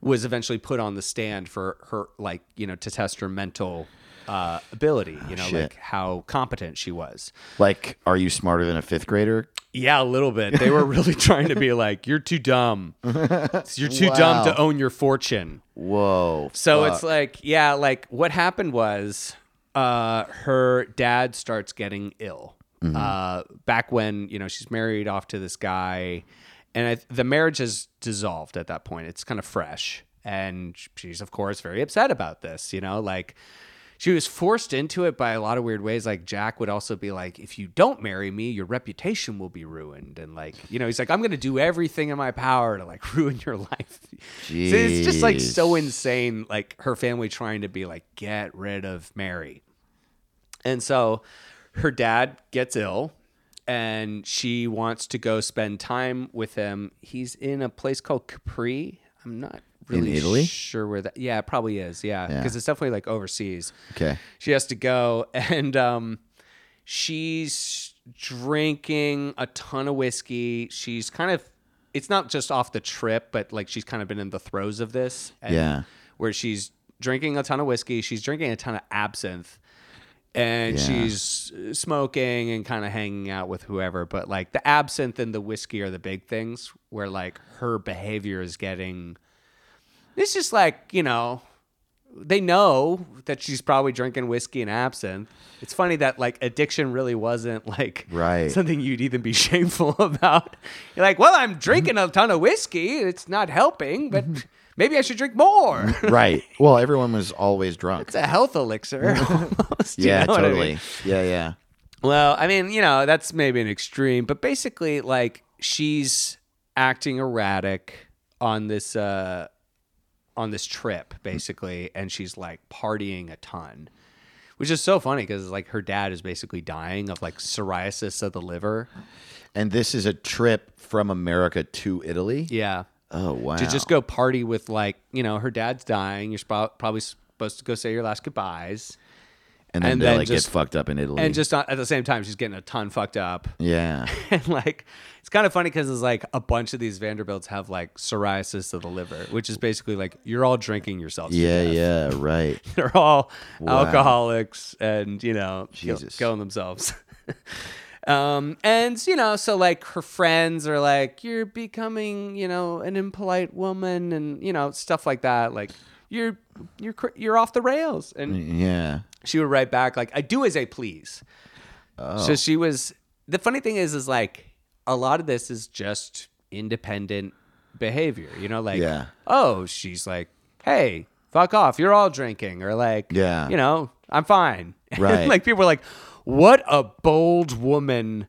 was eventually put on the stand for her, like, you know, to test her mental uh, ability, you know, shit. like how competent she was. like, are you smarter than a fifth grader? Yeah, a little bit. They were really trying to be like, you're too dumb. You're too dumb to own your fortune. Whoa. So it's like, yeah, like what happened was uh, her dad starts getting ill. Uh, back when, you know, she's married off to this guy, and I, the marriage has dissolved at that point. It's kind of fresh. And she's, of course, very upset about this, you know, like she was forced into it by a lot of weird ways. Like Jack would also be like, if you don't marry me, your reputation will be ruined. And like, you know, he's like, I'm going to do everything in my power to like ruin your life. So it's just like so insane. Like her family trying to be like, get rid of Mary. And so her dad gets ill and she wants to go spend time with him. He's in a place called Capri. I'm not really Italy? sure where that. Yeah, it probably is. Yeah, Yeah. because it's definitely like overseas. Okay. She has to go, and um, she's drinking a ton of whiskey. She's kind of. It's not just off the trip, but like she's kind of been in the throes of this. And Yeah. Where she's drinking a ton of whiskey. She's drinking a ton of absinthe and Yeah. she's smoking and kind of hanging out with whoever but like the absinthe and the whiskey are the big things where like her behavior is getting it's just like you know they know that she's probably drinking whiskey and absinthe it's funny that like addiction really wasn't like Right. something you'd even be shameful about you're like well i'm drinking a ton of whiskey it's not helping but maybe i should drink more Right. Well, everyone was always drunk. it's a health elixir almost, Yeah, what I mean? totally. Yeah, yeah. Well, I mean, you know, that's maybe an extreme, but basically, like, she's acting erratic on this uh on this trip, basically, and she's like partying a ton. Which is so funny because like her dad is basically dying of like psoriasis of the liver. And this is a trip from America to Italy. Yeah. Oh wow. To just go party with like, you know, her dad's dying. You're spo- probably supposed to go say your last goodbyes. And then and they then like just- get fucked up in Italy. And just at the same time, she's getting a ton fucked up. yeah. and like it's kind of funny because it's like a bunch of these Vanderbilts have like psoriasis of the liver, which is basically like you're all drinking yourselves. to Yeah, death. yeah, right. They're all Wow. alcoholics and you know Jesus. killing themselves. um, and you know, so like her friends are like, "You're becoming, you know, an impolite woman," and you know, stuff like that. Like you're you're cr- you're off the rails, and Yeah. she would write back like, "I do as I please." Oh. So she was. The funny thing is, is like a lot of this is just independent behavior. You know, like Yeah. oh, she's like, hey, fuck off, you're all drinking, or like, Yeah. you know, I'm fine. Right. like people were like, what a bold woman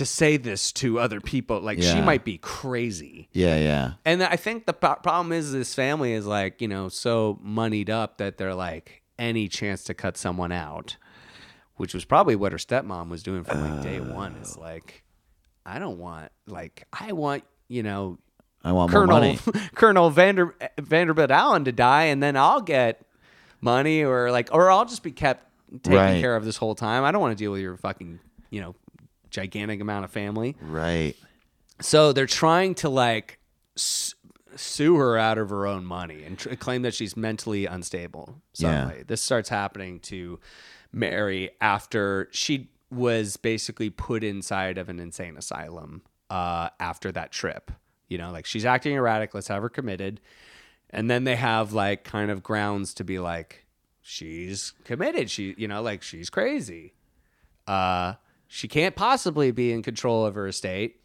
to say this to other people. Like she Yeah. might be crazy. Yeah, yeah. And I think the pro- problem is this family is like, you know, so moneyed up that they're like any chance to cut someone out, which was probably what her stepmom was doing from like day uh. one. Is like, I don't want like I want you know I want more Colonel money. Colonel Vander Vanderbilt Allen to die, and then I'll get money or like or I'll just be kept taken Right. care of this whole time. I don't want to deal with your fucking you know gigantic amount of family. Right. So they're trying to like s- sue her out of her own money and tr- claim that she's mentally unstable. Yeah. Suddenly, this starts happening to Mary after she was basically put inside of an insane asylum uh, after that trip. You know, like she's acting erratic. Let's have her committed, and then they have like kind of grounds to be like, she's committed. She, you know, like she's crazy. Uh, she can't possibly be in control of her estate.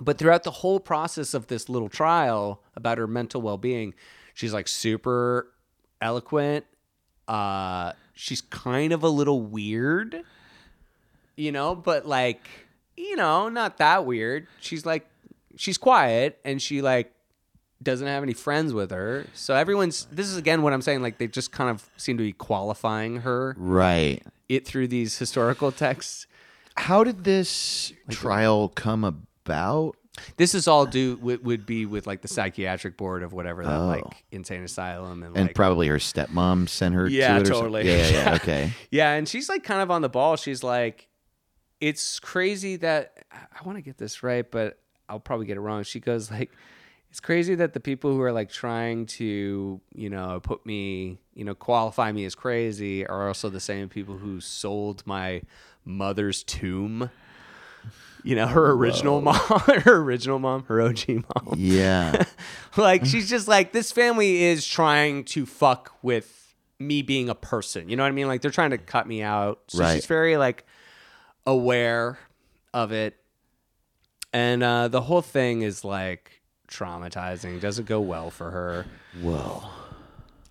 But throughout the whole process of this little trial about her mental well being, she's like super eloquent. Uh, she's kind of a little weird, you know, but like, you know, not that weird. She's like, she's quiet and she like doesn't have any friends with her. So everyone's, this is again what I'm saying, like they just kind of seem to be qualifying her Right. it through these historical texts. How did this trial come about? This is all due would, would be with like the psychiatric board of whatever that oh. like insane asylum and, Oh. And like probably her stepmom sent her yeah to totally? Yeah, yeah, yeah. Okay. yeah and she's like kind of on the ball she's like it's crazy that I want to get this right but I'll probably get it wrong she goes like it's crazy that the people who are like trying to you know put me you know qualify me as crazy are also the same people who sold my mother's tomb you know her original mom her original mom her og mom Yeah. like she's just like this family is trying to fuck with me being a person. You know what I mean? Like they're trying to cut me out. So Right. she's very like aware of it. And uh, the whole thing is like traumatizing. Doesn't go well for her. Whoa.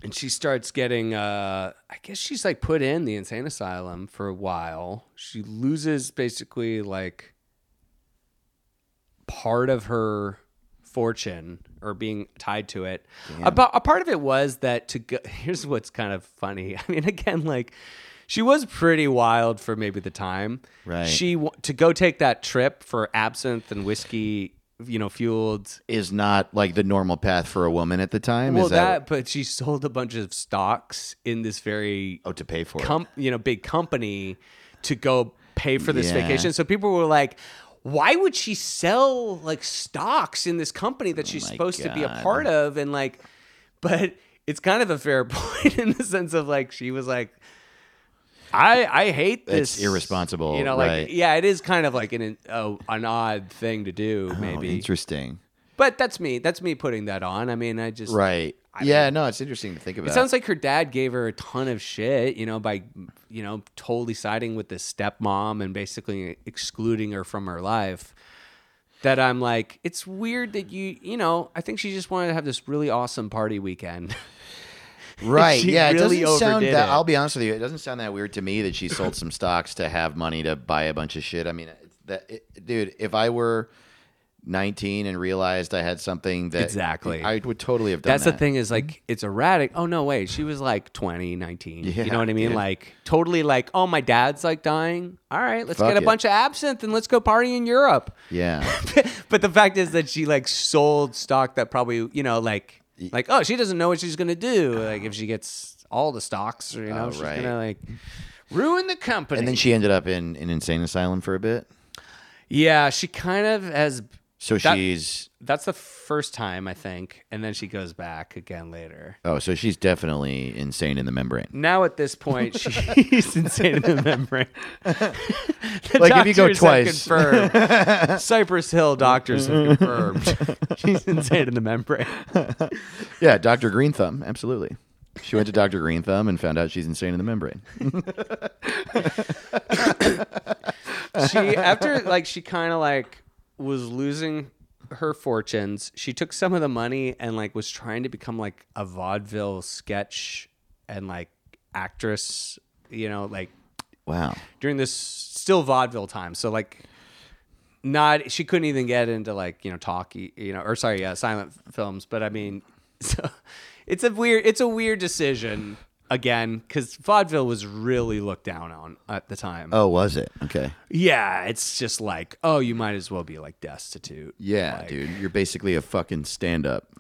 And she starts getting uh I guess she's like put in the insane asylum for a while. She loses basically like part of her fortune or being tied to it. About a part of it was that to go here's what's kind of funny. I mean again like she was pretty wild for maybe the time. Right. She to go take that trip for absinthe and whiskey, you know, fueled Is not like the normal path for a woman at the time. well, Is that, that, but she sold a bunch of stocks in this very, oh to pay for it? you know, big company to go pay for this Yeah. vacation. So people were like, why would she sell like stocks in this company that oh she's Oh supposed to be a part of? And like, but it's kind of a fair point in the sense of like, she was like, I, I hate It's this. irresponsible, You know, like, right. yeah, it is kind of like an, uh, an odd thing to do, Oh, maybe. interesting. but that's me. That's me putting that on. I mean, I just, Right. yeah. no, it's interesting to think about. It sounds like her dad gave her a ton of shit, you know, by you know totally siding with the stepmom and basically excluding her from her life. That I'm like, it's weird that you, you know, I think she just wanted to have this really awesome party weekend. Right. Yeah. It doesn't sound that. it. I'll be honest with you. It doesn't sound that weird to me that she sold some stocks to have money to buy a bunch of shit. I mean, that it, dude. If I were 19 and realized I had something that Exactly. I would totally have done. That's the thing is like it's erratic. Oh no, wait, she was like 20, 19. you know what I mean? dude. Like totally like, oh my dad's like dying. All right, let's Fuck get a it. bunch of absinthe and let's go party in Europe. Yeah. but the fact is that she like sold stock that probably you know like like oh she doesn't know what she's gonna do like if she gets all the stocks or you know Oh, she's right. gonna like ruin the company and then she ended up in an insane asylum for a bit. yeah she kind of has So That- she's that's the first time I think and then she goes back again later oh, so she's definitely insane in the membrane. now at this point she's insane in the membrane The Like, if you go twice. confirmed. Cypress Hill doctors have confirmed she's insane in the membrane Yeah, Dr. Green Thumb, absolutely. She went to Dr. Green Thumb and found out she's insane in the membrane. she after like she kind of like was losing her fortunes she took some of the money and like was trying to become like a vaudeville sketch and like actress you know like Wow. during this still vaudeville time. So like not she couldn't even get into like you know talkie you know or sorry yeah silent films. But i mean so it's a weird it's a weird decision again because vaudeville was really looked down on at the time Oh, was it? Okay. yeah, it's just like, oh, you might as well be like destitute. Yeah, Like, dude. You're basically a fucking stand up.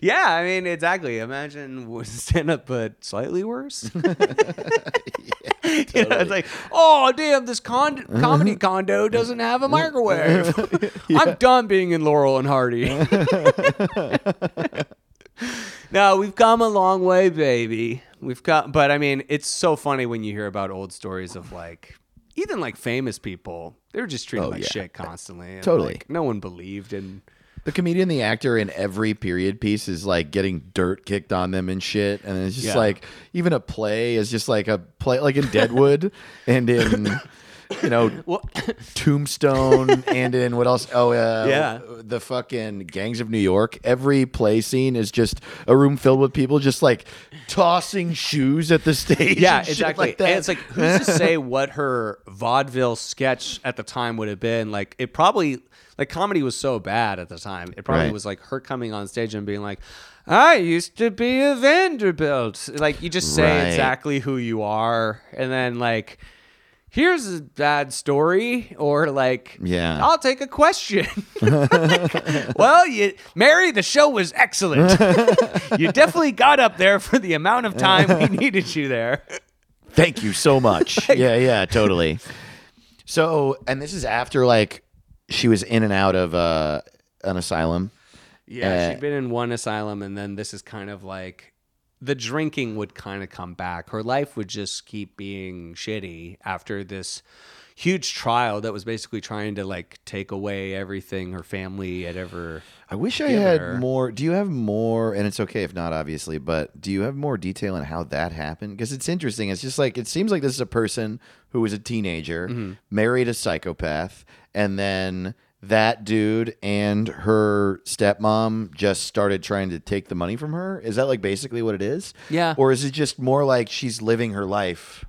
yeah, I mean, exactly. Imagine stand up, but slightly worse. You know, it's like, oh, damn, this con- comedy condo doesn't have a microwave. I'm done being in Laurel and Hardy. No, we've come a long way, baby. We've got, but I mean, it's so funny when you hear about old stories of like, even like famous people, they were just treated Oh, like yeah. shit constantly. and, Totally. like, no one believed in. The comedian, the actor in every period piece is like getting dirt kicked on them and shit. And it's just Yeah. like, even a play is just like a play, like in Deadwood and in, you know, Tombstone and in what else? Oh, uh, Yeah. the fucking Gangs of New York. Every play scene is just a room filled with people just like tossing shoes at the stage. Yeah, and exactly. Like. And it's like, who's to say what her vaudeville sketch at the time would have been? Like, it probably, like, comedy was so bad at the time. It probably Right. was like her coming on stage and being like, I used to be a Vanderbilt. Like, you just say Right. exactly who you are. And then, like, here's a bad story. Or, like, Yeah. I'll take a question. well, you, Mary, the show was excellent. you definitely got up there for the amount of time we needed you there. Thank you so much. yeah, yeah, totally. So, and this is after like she was in and out of uh, an asylum. Yeah, Uh, she'd been in one asylum, and then this is kind of like the drinking would kind of come back. Her life would just keep being shitty after this huge trial that was basically trying to like take away everything her family had ever. I wish I had her. more. Do you have more? And it's okay if not, obviously, but do you have more detail on how that happened? Because it's interesting. It's just like it seems like this is a person who was a teenager, Mm-hmm. married a psychopath, and then that dude and her stepmom just started trying to take the money from her. Is that like basically what it is? Yeah. Or is it just more like she's living her life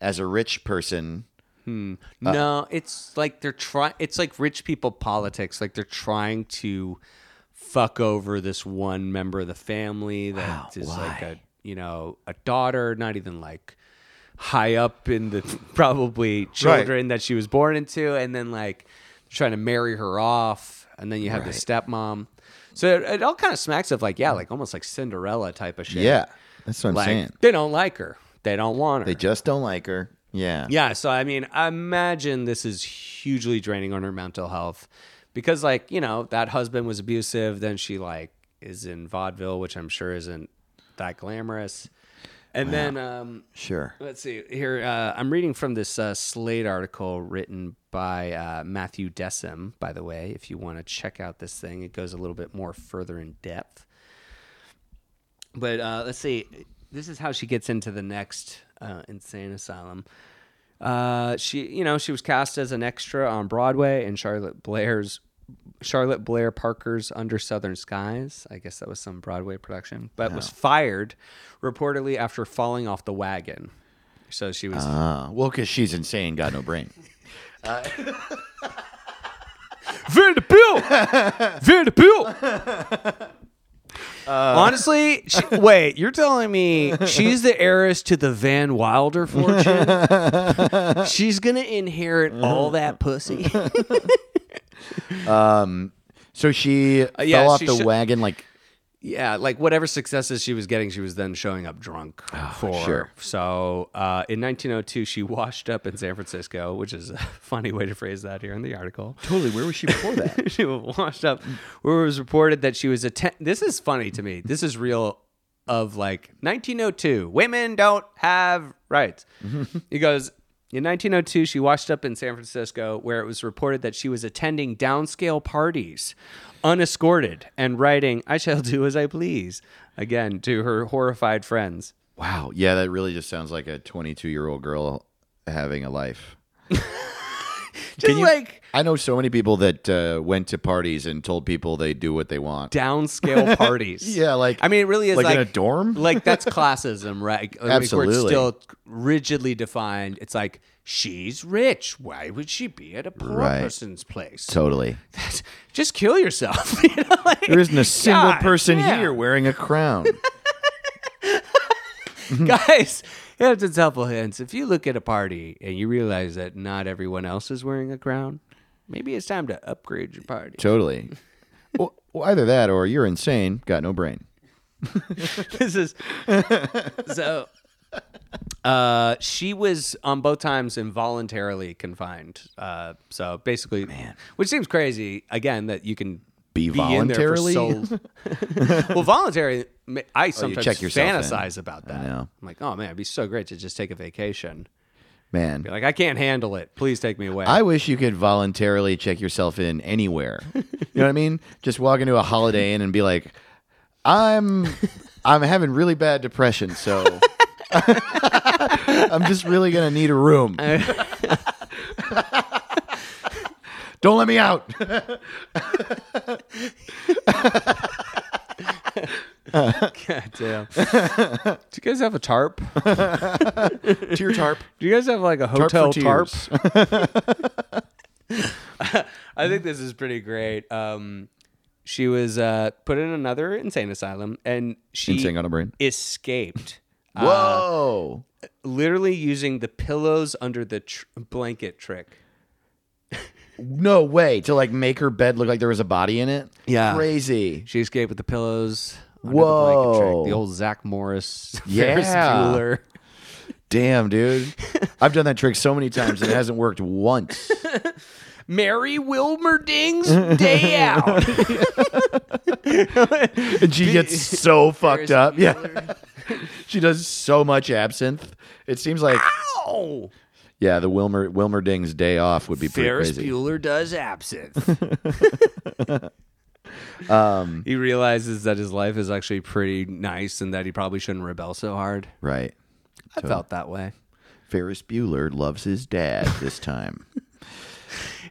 as a rich person? Hmm. Uh, no, it's like they're trying. It's like rich people politics. Like they're trying to fuck over this one member of the family that is like a you know a daughter, not even like high up in the probably children that she was born into, and then like trying to marry her off, and then you have the stepmom. So it, it all kind of smacks of like yeah, like almost like Cinderella type of shit. Yeah, that's what I'm like saying. they don't like her, they don't want her. They just don't like her. Yeah. Yeah, so I mean, I imagine this is hugely draining on her mental health because, like, you know, that husband was abusive. Then she like is in vaudeville, which I'm sure isn't that glamorous. And then, um, Sure. let's see here. Uh, I'm reading from this uh, Slate article written by uh, Matthew Dessem. By the way, if you want to check out this thing, it goes a little bit more further in depth. But uh, let's see. This is how she gets into the next uh, insane asylum. Uh, she, you know, she was cast as an extra on Broadway in Charlotte Blair's Charlotte Blair Parker's Under Southern Skies. I guess that was some Broadway production, but was fired reportedly after falling off the wagon. So she was Uh, well, because she's insane, got no brain. Vanderbilt, Vanderbilt. Honestly, she, wait, you're telling me she's the heiress to the Van Wilder fortune? she's gonna inherit all that pussy. So she Uh, yeah, fell off she the should- wagon like yeah, like whatever successes she was getting, she was then showing up drunk for. sure. So uh, in 1902, she washed up in San Francisco, which is a funny way to phrase that here in the article. totally. Where was she before that? she was washed up. Where it was reported that she was atten- This is funny to me. This is real. Of like 1902, women don't have rights. he goes. In 1902, she washed up in San Francisco, where it was reported that she was attending downscale parties, unescorted, and writing "I shall do as I please" again to her horrified friends. wow. Yeah, that really just sounds like a 22 year old girl having a life. Just you- like I know so many people that uh, went to parties and told people they do what they want. downscale parties. Yeah, like I mean, it really is like like, in a dorm? Like that's classism, right? Like, Where Absolutely. it's still rigidly defined. It's like she's rich. Why would she be at a poor Right. person's place? Totally. Just kill yourself. you know, like, There isn't a single God, person yeah. here wearing a crown. guys. Hampton's helpful hints. If you look at a party and you realize that not everyone else is wearing a crown, maybe it's time to upgrade your party. totally. Well, Well, either that or you're insane, got no brain. this is so uh she was on both times involuntarily confined uh so basically man which seems crazy again that you can Be in there for voluntarily? so- well voluntary i oh, sometimes check yourself in. fantasize about that know. i'm like oh man it'd be so great to just take a vacation Man, be like i can't handle it please take me away I wish you could voluntarily check yourself in anywhere. You know what I mean? Just walk into a Holiday Inn and be like, "I'm, I'm having really bad depression, so I'm just really gonna need a room. Don't let me out." God damn. Do you guys have a tarp? Tear tarp. Do you guys have like a hotel for tarp? I think this is pretty great. Um, she was uh, put in another insane asylum, and she Insane on a brain. escaped. uh, Whoa. literally using the pillows under the tr- blanket trick. No way to like make her bed look like there was a body in it. Yeah. crazy. She escaped with the pillows under the blanket trick. Whoa. The old Zach Morris, Ferris Yeah. Bueller. Damn, dude. I've done that trick so many times and it hasn't worked once. Mary Wilmerding's Day Out. And she gets so fucked Ferris up. Yeah. She does so much absinthe. It seems like Ow! yeah, the Wilmer Wilmerding's day off would be pretty Ferris crazy. Bueller does absinthe. he realizes that his life is actually pretty nice and that he probably shouldn't rebel so hard. Right. I felt that way. Ferris Bueller loves his dad this time.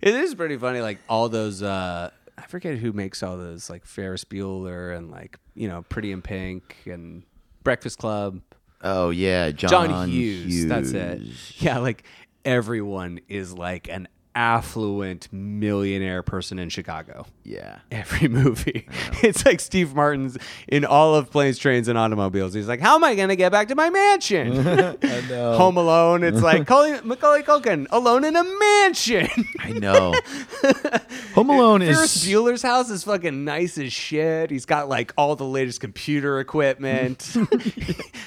It is pretty funny, like all those. uh I forget who makes all those, like Ferris Bueller and like you know Pretty in Pink and Breakfast Club. oh yeah, John, John Hughes, that's it. Yeah, like everyone is like an affluent millionaire person in Chicago. Yeah. every movie. It's like Steve Martin's in all of Planes, Trains, and Automobiles. He's like, "How am I going to get back to my mansion?" Home Alone. It's like Macaulay, Macaulay Culkin alone in a mansion. I know. Home Alone Ferris is Bueller's house is fucking nice as shit. He's got like all the latest computer equipment.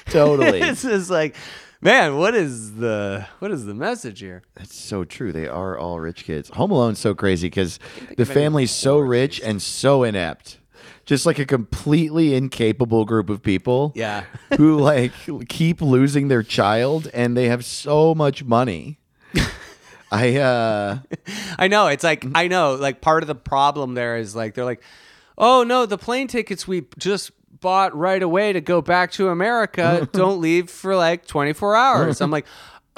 totally. this is like, man, what is the what is the message here? That's so true. They are all rich kids. Home Alone's so crazy because the family's so rich and so inept. Just like a completely incapable group of people. Yeah. who like keep losing their child and they have so much money. I uh I know. It's like I know. Like part of the problem there is like they're like, oh no, the plane tickets we just bought right away to go back to America don't leave for like 24 hours. I'm like.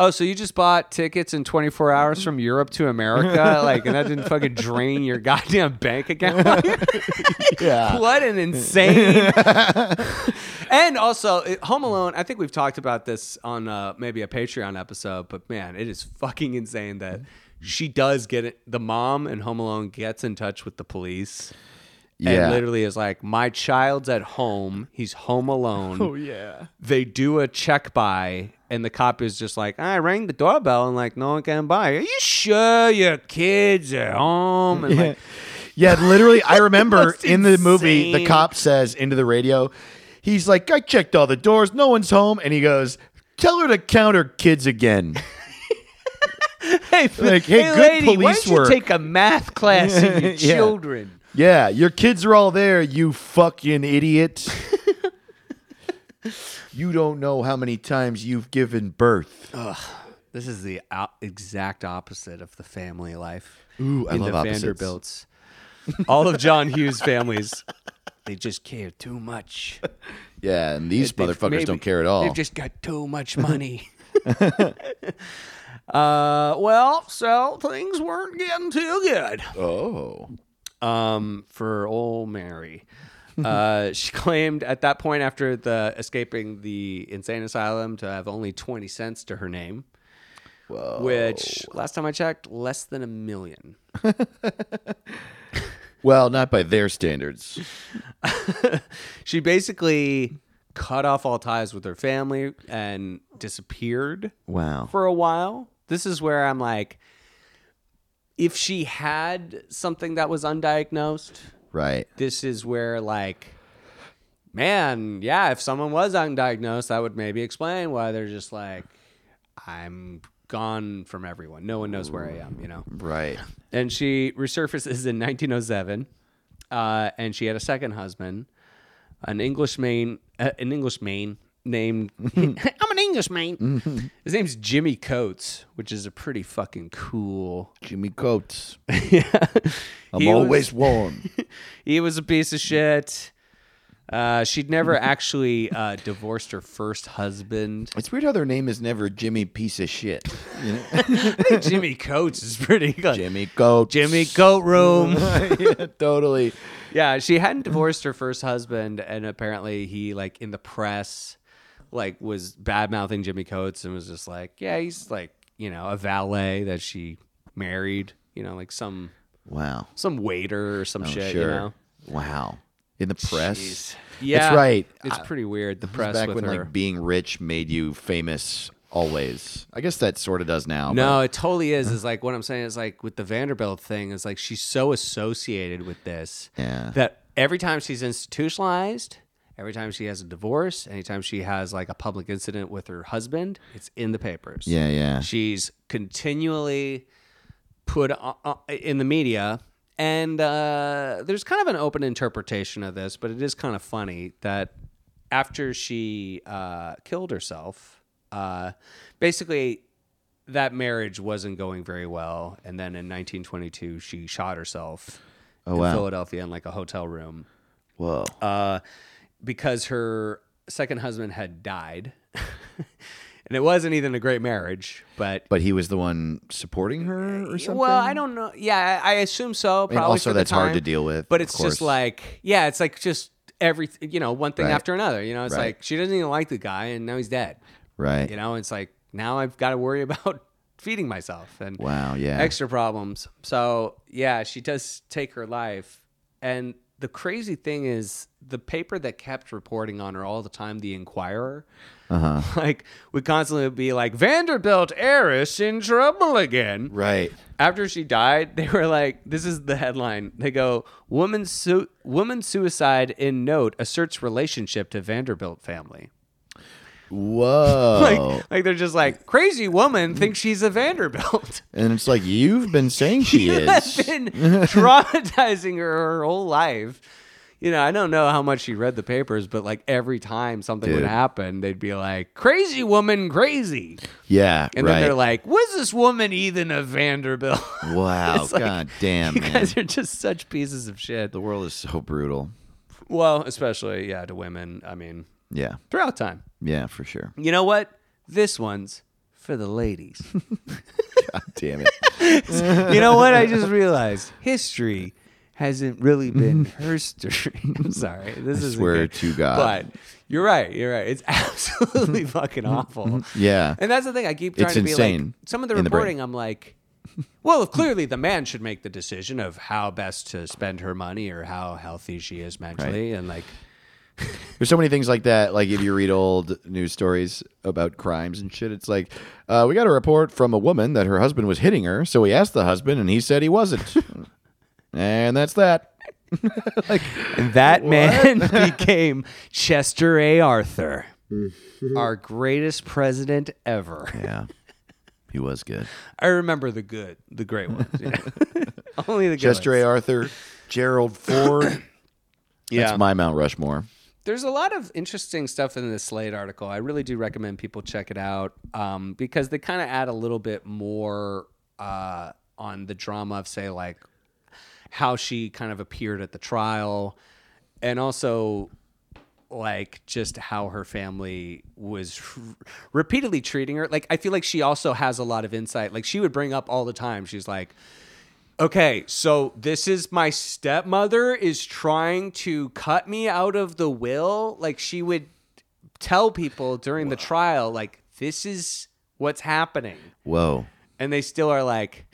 Oh, so you just bought tickets in 24 hours from Europe to America? Like, and that didn't fucking drain your goddamn bank account? yeah. what an insane. and also, it- Home Alone, I think we've talked about this on uh, maybe a Patreon episode, but man, it is fucking insane that she does get it. The mom in Home Alone gets in touch with the police. And literally is like, my child's at home. He's home alone. Oh yeah. They do a check by, and the cop is just like, I rang the doorbell, and like, no one came by. Are you sure your kid's at home? And like, Yeah, literally I remember in the movie the cop says into the radio, he's like, I checked all the doors, no one's home, and he goes, Tell her to count her kids again. hey, Like, hey, good lady, why don't you work. take a math class in your Yeah. children? Yeah, your kids are all there, you fucking idiot. you don't know how many times you've given birth. This is the o- exact opposite of the family life. Ooh, I in love the opposites. Vanderbilts. All of John Hughes' families, they just care too much. Yeah, and these They've motherfuckers maybe- don't care at all. They've just got too much money. uh, well, so things weren't getting too good. oh. Um, for old Mary. Uh, she claimed at that point, after the escaping the insane asylum, to have only twenty cents to her name, Whoa. which last time I checked, less than a million. Well, not by their standards. She basically cut off all ties with her family and disappeared Wow. for a while. This is where I'm like, if she had something that was undiagnosed, Right. this is where like man yeah if someone was undiagnosed that would maybe explain why they're just like i'm gone from everyone no one knows where i am you know Right. and she resurfaces in 1907 uh, and she had a second husband an english main uh, an english main named i'm an Englishman. his name's jimmy coates which is a pretty fucking cool Jimmy Coates. yeah I'm He was- always warm. he was a piece of shit. Uh, she'd never actually uh, divorced her first husband. It's weird how their name is never Jimmy Piece of Shit. You know? I think Jimmy Coates is pretty good. Jimmy Coates. Jimmy Coat Room. yeah, totally. yeah, she hadn't divorced her first husband, and apparently he, like, in the press, like, was bad mouthing Jimmy Coates and was just like, yeah, he's like, you know, a valet that she married, you know, like some Wow. some waiter or some Oh, shit, sure. you know. Wow. In the press. Jeez. Yeah, That's right. It's pretty weird. The press back when her. like being rich made you famous always. I guess that sort of does now. No, it totally is. Is like what I'm saying is like with the Vanderbilt thing is like she's so associated with this Yeah. that every time she's institutionalized, every time she has a divorce, anytime she has like a public incident with her husband, it's in the papers. yeah, yeah. She's continually put in the media. And uh, there's kind of an open interpretation of this, but it is kind of funny that after she uh, killed herself, uh, basically that marriage wasn't going very well. And then in 1922, she shot herself Oh, in wow. Philadelphia in like a hotel room Whoa. Because her second husband had died. and it wasn't even a great marriage, but. But he was the one supporting her or something? Well, I don't know. Yeah, I I assume so. Probably mean, also for the that's hard to deal with, But it's just like, yeah, it's like just every, you know, one thing Right. after another. You know, it's Right. like she doesn't even like the guy, and now he's dead. Right. You know, it's like now I've got to worry about feeding myself and Wow, yeah. extra problems. So yeah, she does take her life, and the crazy thing is the paper that kept reporting on her all the time, the Inquirer, Uh-huh. like would constantly be like Vanderbilt heiress in trouble again. Right. After she died, they were like, "This is the headline." They go, "Woman su- woman suicide in note asserts relationship to Vanderbilt family." Whoa. Like, like they're just like, "Crazy woman thinks she's a Vanderbilt." and it's like you've been saying she is. been traumatizing her her whole life. You know, I don't know how much she read the papers, but like every time something would happen, they'd be like, "Crazy woman, crazy," yeah. and right. then they're like, "Was this woman even a Vanderbilt?" wow. Like, God damn, you man. guys are just such pieces of shit. the world is so brutal. Well, especially yeah to women. I mean, Yeah. throughout time. Yeah, for sure. You know what? This one's for the ladies. God damn it. you know what? I just realized history hasn't really been history. I'm sorry. This is swear to God. But you're right. You're right. It's absolutely fucking awful. Yeah. And that's the thing. I keep trying It's to be insane like some of the in the reporting. I'm like, well, clearly the man should make the decision of how best to spend her money or how healthy she is mentally, and like, There's so many things like that. Like if you read old news stories about crimes and shit, it's like, uh, we got a report from a woman that her husband was hitting her. So we asked the husband, and he said he wasn't. And that's that. and that man became Chester A. Arthur, our greatest president ever. Yeah, he was good. I remember the good, the great ones. yeah. Only the good Chester A. Arthur, Gerald Ford. Yeah. That's my Mount Rushmore. There's a lot of interesting stuff in this Slate article. I really do recommend people check it out um, because they kind of add a little bit more uh, on the drama of, say, like how she kind of appeared at the trial, and also like just how her family was r- repeatedly treating her. Like I feel like she also has a lot of insight. Like she would bring up all the time. She's like, Okay, so this is my stepmother is trying to cut me out of the will. Like she would tell people during the trial, like, this is what's happening. Whoa. And they still are like,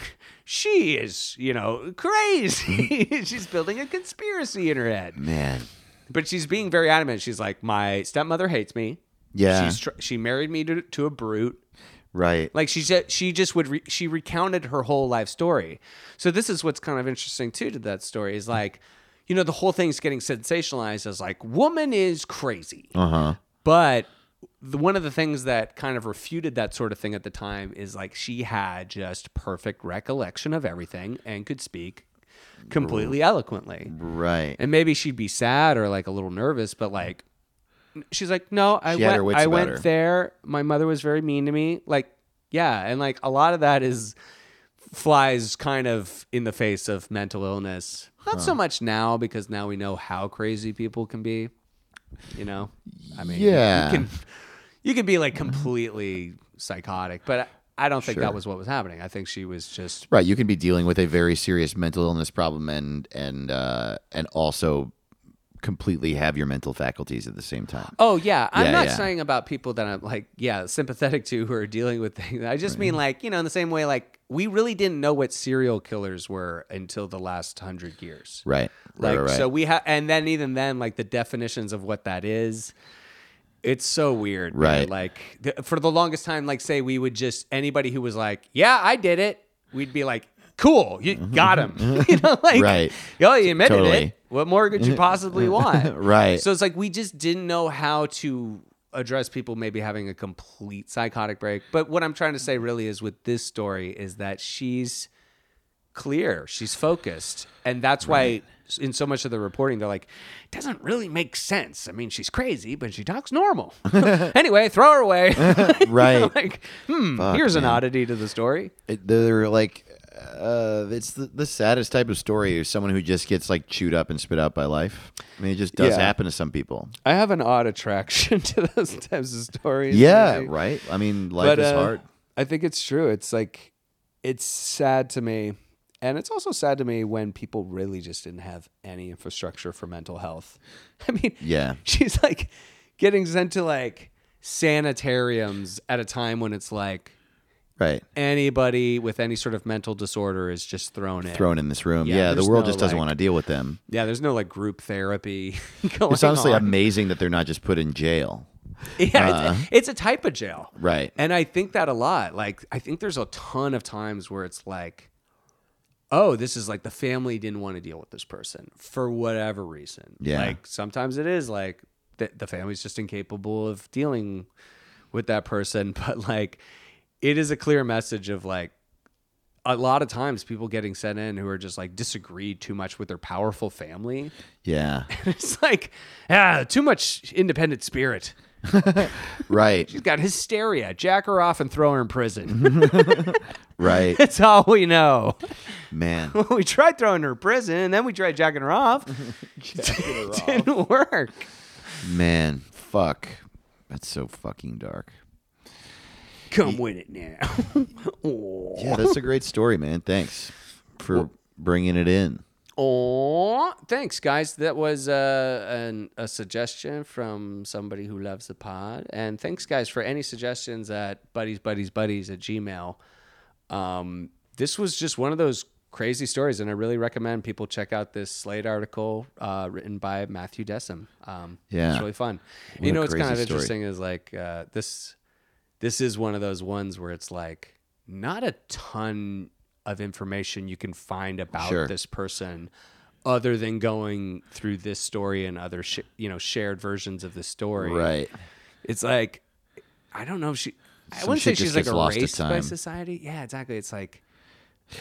she is, you know, crazy. she's building a conspiracy in her head. Man. But she's being very adamant. She's like, my stepmother hates me. Yeah. She's tr- she married me to, to a brute. Right. Like she said, she just would re- she recounted her whole life story. So this is what's kind of interesting too to that story is like, you know, the whole thing's getting sensationalized as like woman is crazy. Uh huh. But the, one of the things that kind of refuted that sort of thing at the time is like she had just perfect recollection of everything and could speak completely eloquently. Right. And maybe she'd be sad or like a little nervous, but like she's like, no, I She had her went, wits I about went her. there. My mother was very mean to me. Like, yeah, and like a lot of that is flies kind of in the face of mental illness. Not so much now because now we know how crazy people can be. You know, I mean, Yeah. you can you can be like completely psychotic, but I don't think Sure. that was what was happening. I think she was just Right. You can be dealing with a very serious mental illness problem and and uh, and also completely have your mental faculties at the same time. Oh yeah, I'm Yeah, not yeah. saying about people that I'm like yeah sympathetic to who are dealing with things. I just mean like you know in the same way like we really didn't know what serial killers were until the last hundred years. Right. Right. Like right, right. so we have and then even then like the definitions of what that is. It's so weird, man. Right. Like th- for the longest time, like say we would just anybody who was like, "Yeah, I did it," we'd be like, "Cool, you mm-hmm. got him." Mm-hmm. you know, like, Right. Oh, you admitted Totally. it. What more could you mm-hmm. possibly want? Right. So it's like we just didn't know how to address people maybe having a complete psychotic break. But what I'm trying to say really is with this story is that she's clear, she's focused, and that's why in so much of the reporting they're like, it doesn't really make sense. I mean, she's crazy, but she talks normal. anyway, throw her away. right. like, hmm, Fuck, here's an oddity to the story. It- they're like uh, it's the, the saddest type of story is someone who just gets like chewed up and spit out by life. I mean, it just does Yeah. happen to some people. I have an odd attraction to those types of stories. Yeah, maybe. right. I mean, life but is uh, hard. I think it's true. It's like it's sad to me, and it's also sad to me when people really just didn't have any infrastructure for mental health. I mean, Yeah. she's like getting sent to like sanitariums at a time when it's like Right. anybody with any sort of mental disorder is just thrown in. Thrown in this room. Yeah, Yeah, the there's world no, just doesn't like- want to deal with them. Yeah, there's no like group therapy going It's honestly on. amazing that they're not just put in jail. Yeah, it's, uh-huh. it's a type of jail. Right. And I think that a lot. Like, I think there's a ton of times where it's like, oh, this is like the family didn't want to deal with this person for whatever reason. Yeah. Like, sometimes it is like the, the family's just incapable of dealing with that person. But like, it is a clear message of like, a lot of times people getting sent in who are just like disagreed too much with their powerful family. Yeah. It's like, ah, too much independent spirit. right. She's got hysteria. Jack her off and throw her in prison. Right. That's all we know. Man. we tried throwing her in prison, and then we tried jacking her off. Didn't work. Man. Fuck. That's so fucking dark. Come with it now. Yeah, that's a great story, man. Thanks for bringing it in. Oh, thanks, guys. That was uh, an, a suggestion from somebody who loves the pod. And thanks, guys, for any suggestions at buddies, buddies, buddies at Gmail. Um, this was just one of those crazy stories, and I really recommend people check out this Slate article uh, written by Matthew Dessem. Um, Yeah. it's really fun. What you know, what's kind of story. interesting is like uh, this. This is one of those ones where it's like not a ton of information you can find about Sure. this person other than going through this story and other sh- you know shared versions of the story. Right. it's like i don't know if she i Some wouldn't say she's like erased by society. Yeah exactly. It's like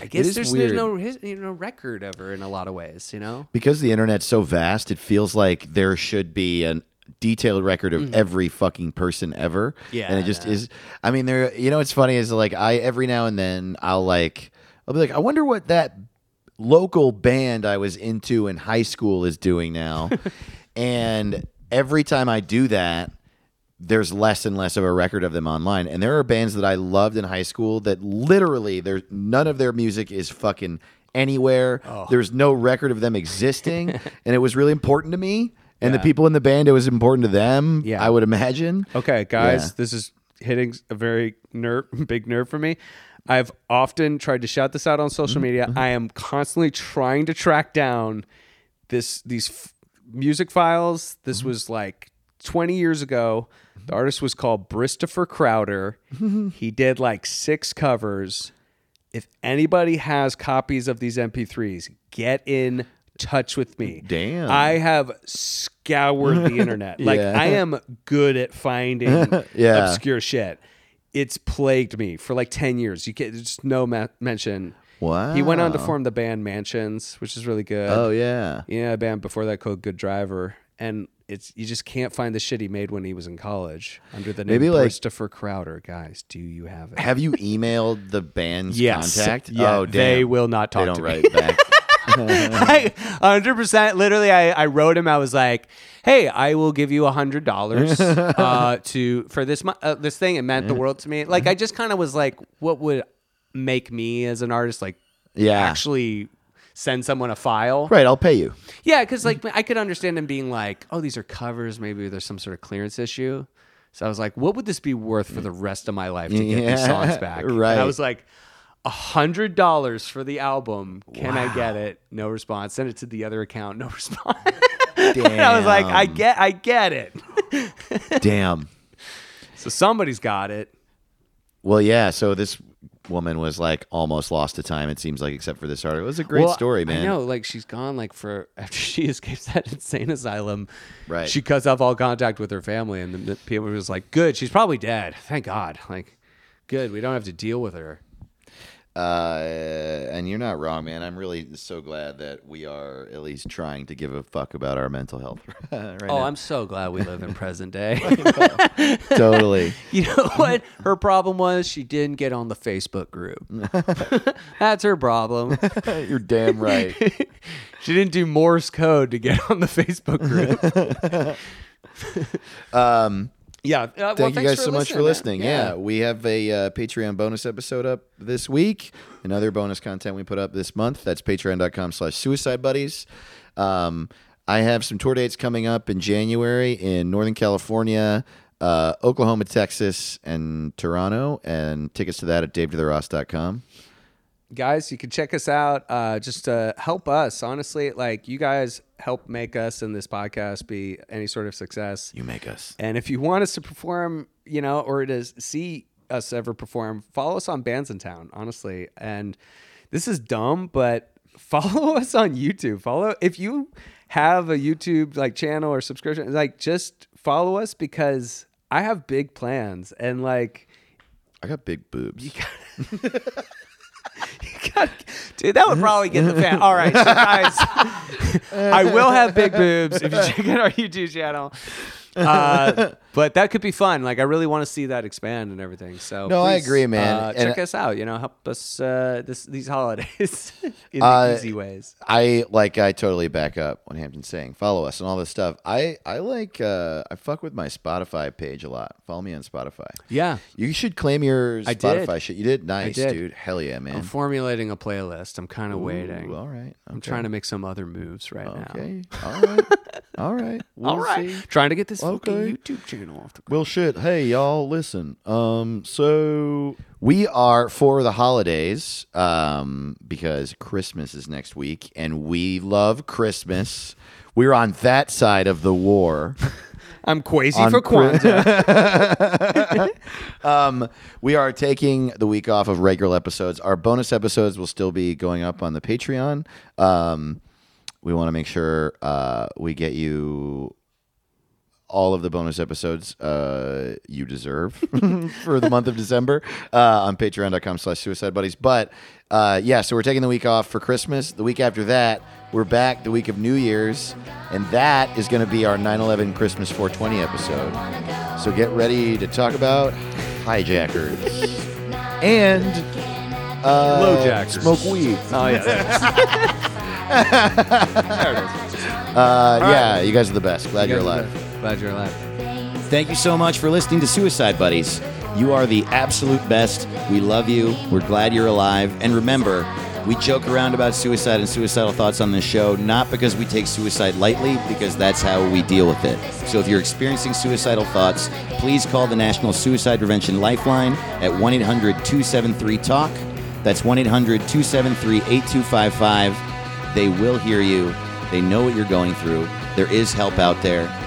i guess there's, there's no his, you know record of her in a lot of ways you know? Because the internet's so vast, it feels like there should be a detailed record of mm-hmm. every fucking person ever. Yeah, And it just no. is I mean there you know what's funny is like I every now and then I'll like I'll be like, I wonder what that local band I was into in high school is doing now. and every time I do that, there's less and less of a record of them online. And there are bands that I loved in high school that literally there's none of their music is fucking anywhere. Oh. There's no record of them existing. and it was really important to me. And the people in the band, it was important to them. Yeah. I would imagine. Okay, guys, Yeah. this is hitting a very nerve, big nerve for me. I've often tried to shout this out on social Mm-hmm. media. I am constantly trying to track down this these f- music files. This Mm-hmm. was like 20 years ago. The artist was called Christopher Browder. he did like six covers. If anybody has copies of these MP3s, get in touch with me. Damn. I have scoured the internet. Like Yeah. I am good at finding Yeah. obscure shit. It's plagued me for like 10 years. You get just no ma- mention. Wow. He went on to form the band Mansions, which is really good. Oh yeah. Yeah, a band before that called Good Driver, and it's you just can't find the shit he made when he was in college under the name Maybe, like- Christopher Browder. Guys, do you have it? Have you emailed the band's Yes. contact? Yeah, oh, damn. they will not talk They don't to me. write back. hundred percent. Literally, I, I wrote him. I was like, "Hey, I will give you a hundred dollars uh, to for this uh, this thing. It meant the world to me. Like, I just kind of was like, what would make me as an artist like Yeah. actually send someone a file? right. I'll pay you. Yeah, because like I could understand him being like, "Oh, these are covers. Maybe there's some sort of clearance issue." So I was like, "What would this be worth for the rest of my life to get these songs back?" And right. I was like, "A hundred dollars for the album. Can I get it?" No response. Send it to the other account. No response. And I was like, "I get, I get it." Damn. so somebody's got it. Well, yeah. So this woman was like almost lost to time. It seems like, except for this article. It was a great Well, story, man. I know, like she's gone like for after she escapes that insane asylum. Right. She cuts off all contact with her family, and the, the people was like, "Good, she's probably dead. Thank God. Like, good. We don't have to deal with her." Uh, and you're not wrong, man. I'm really so glad that we are at least trying to give a fuck about our mental health right Oh, now. I'm so glad we live in present day. totally. you know what? Her problem was she didn't get on the Facebook group. That's her problem. you're damn right. She didn't do Morse code to get on the Facebook group. Um, yeah. Uh, well, Thank you guys so much for listening. Yeah. we have a uh, Patreon bonus episode up this week. Another bonus content we put up this month. That's patreon.com slash suicide buddies. Um, I have some tour dates coming up in January in Northern California, uh, Oklahoma, Texas, and Toronto. And tickets to that at daveToTheRoss.com. guys you can check us out uh, just to help us honestly like you guys help make us and this podcast be any sort of success You make us. and if you want us to perform you know or to see us ever perform follow us on Bandsintown honestly and this is dumb but follow us on youtube follow if you have a youtube like channel or subscription like just follow us because i have big plans and like I got big boobs. Dude, that would probably get the fan. All right, so guys, I will have big boobs if you check out our YouTube channel. Uh, but that could be fun. Like, I really want to see that expand and everything. So, No, I agree, man. Uh, check us out. You know, help us uh, this these holidays in Uh, easy ways. I like I totally back up what Hampton's saying. Follow us and all this stuff. I I like uh I fuck with my Spotify page a lot. Follow me on Spotify. Yeah, You should claim your Spotify shit. You did nice, did. dude. Hell yeah, man. I'm formulating a playlist. I'm kind of waiting. All right. I'm trying to make some other moves right now. Okay. All right. all right. We'll All right, see. trying to get this Okay. fucking YouTube channel off the ground. Well, shit. Hey, y'all, listen. Um, so we are for the holidays, um, because Christmas is next week, and we love Christmas. We're on that side of the war. I'm crazy for Chri- Kwanzaa. um, we are taking the week off of regular episodes. Our bonus episodes will still be going up on the Patreon. Um, we want to make sure uh, we get you all of the bonus episodes uh, you deserve for the month of December uh, on patreon.com slash suicide buddies. But uh, yeah, so we're taking the week off for Christmas. The week after that, we're back the week of New Year's. And that is going to be our 9 11 Christmas 420 episode. So get ready to talk about hijackers and uh, Lowjackers. Smoke weed. oh yeah. Uh, yeah, you guys are the best. Glad you're alive. Glad you're alive. Thank you so much for listening to Suicide Buddies. You are the absolute best. We love you. We're glad you're alive. And remember, we joke around about suicide and suicidal thoughts on this show, not because we take suicide lightly, because that's how we deal with it. So if you're experiencing suicidal thoughts, please call the National Suicide Prevention Lifeline at 1 800 273 TALK. That's 1 800 273 8255. They will hear you. They know what you're going through. There is help out there.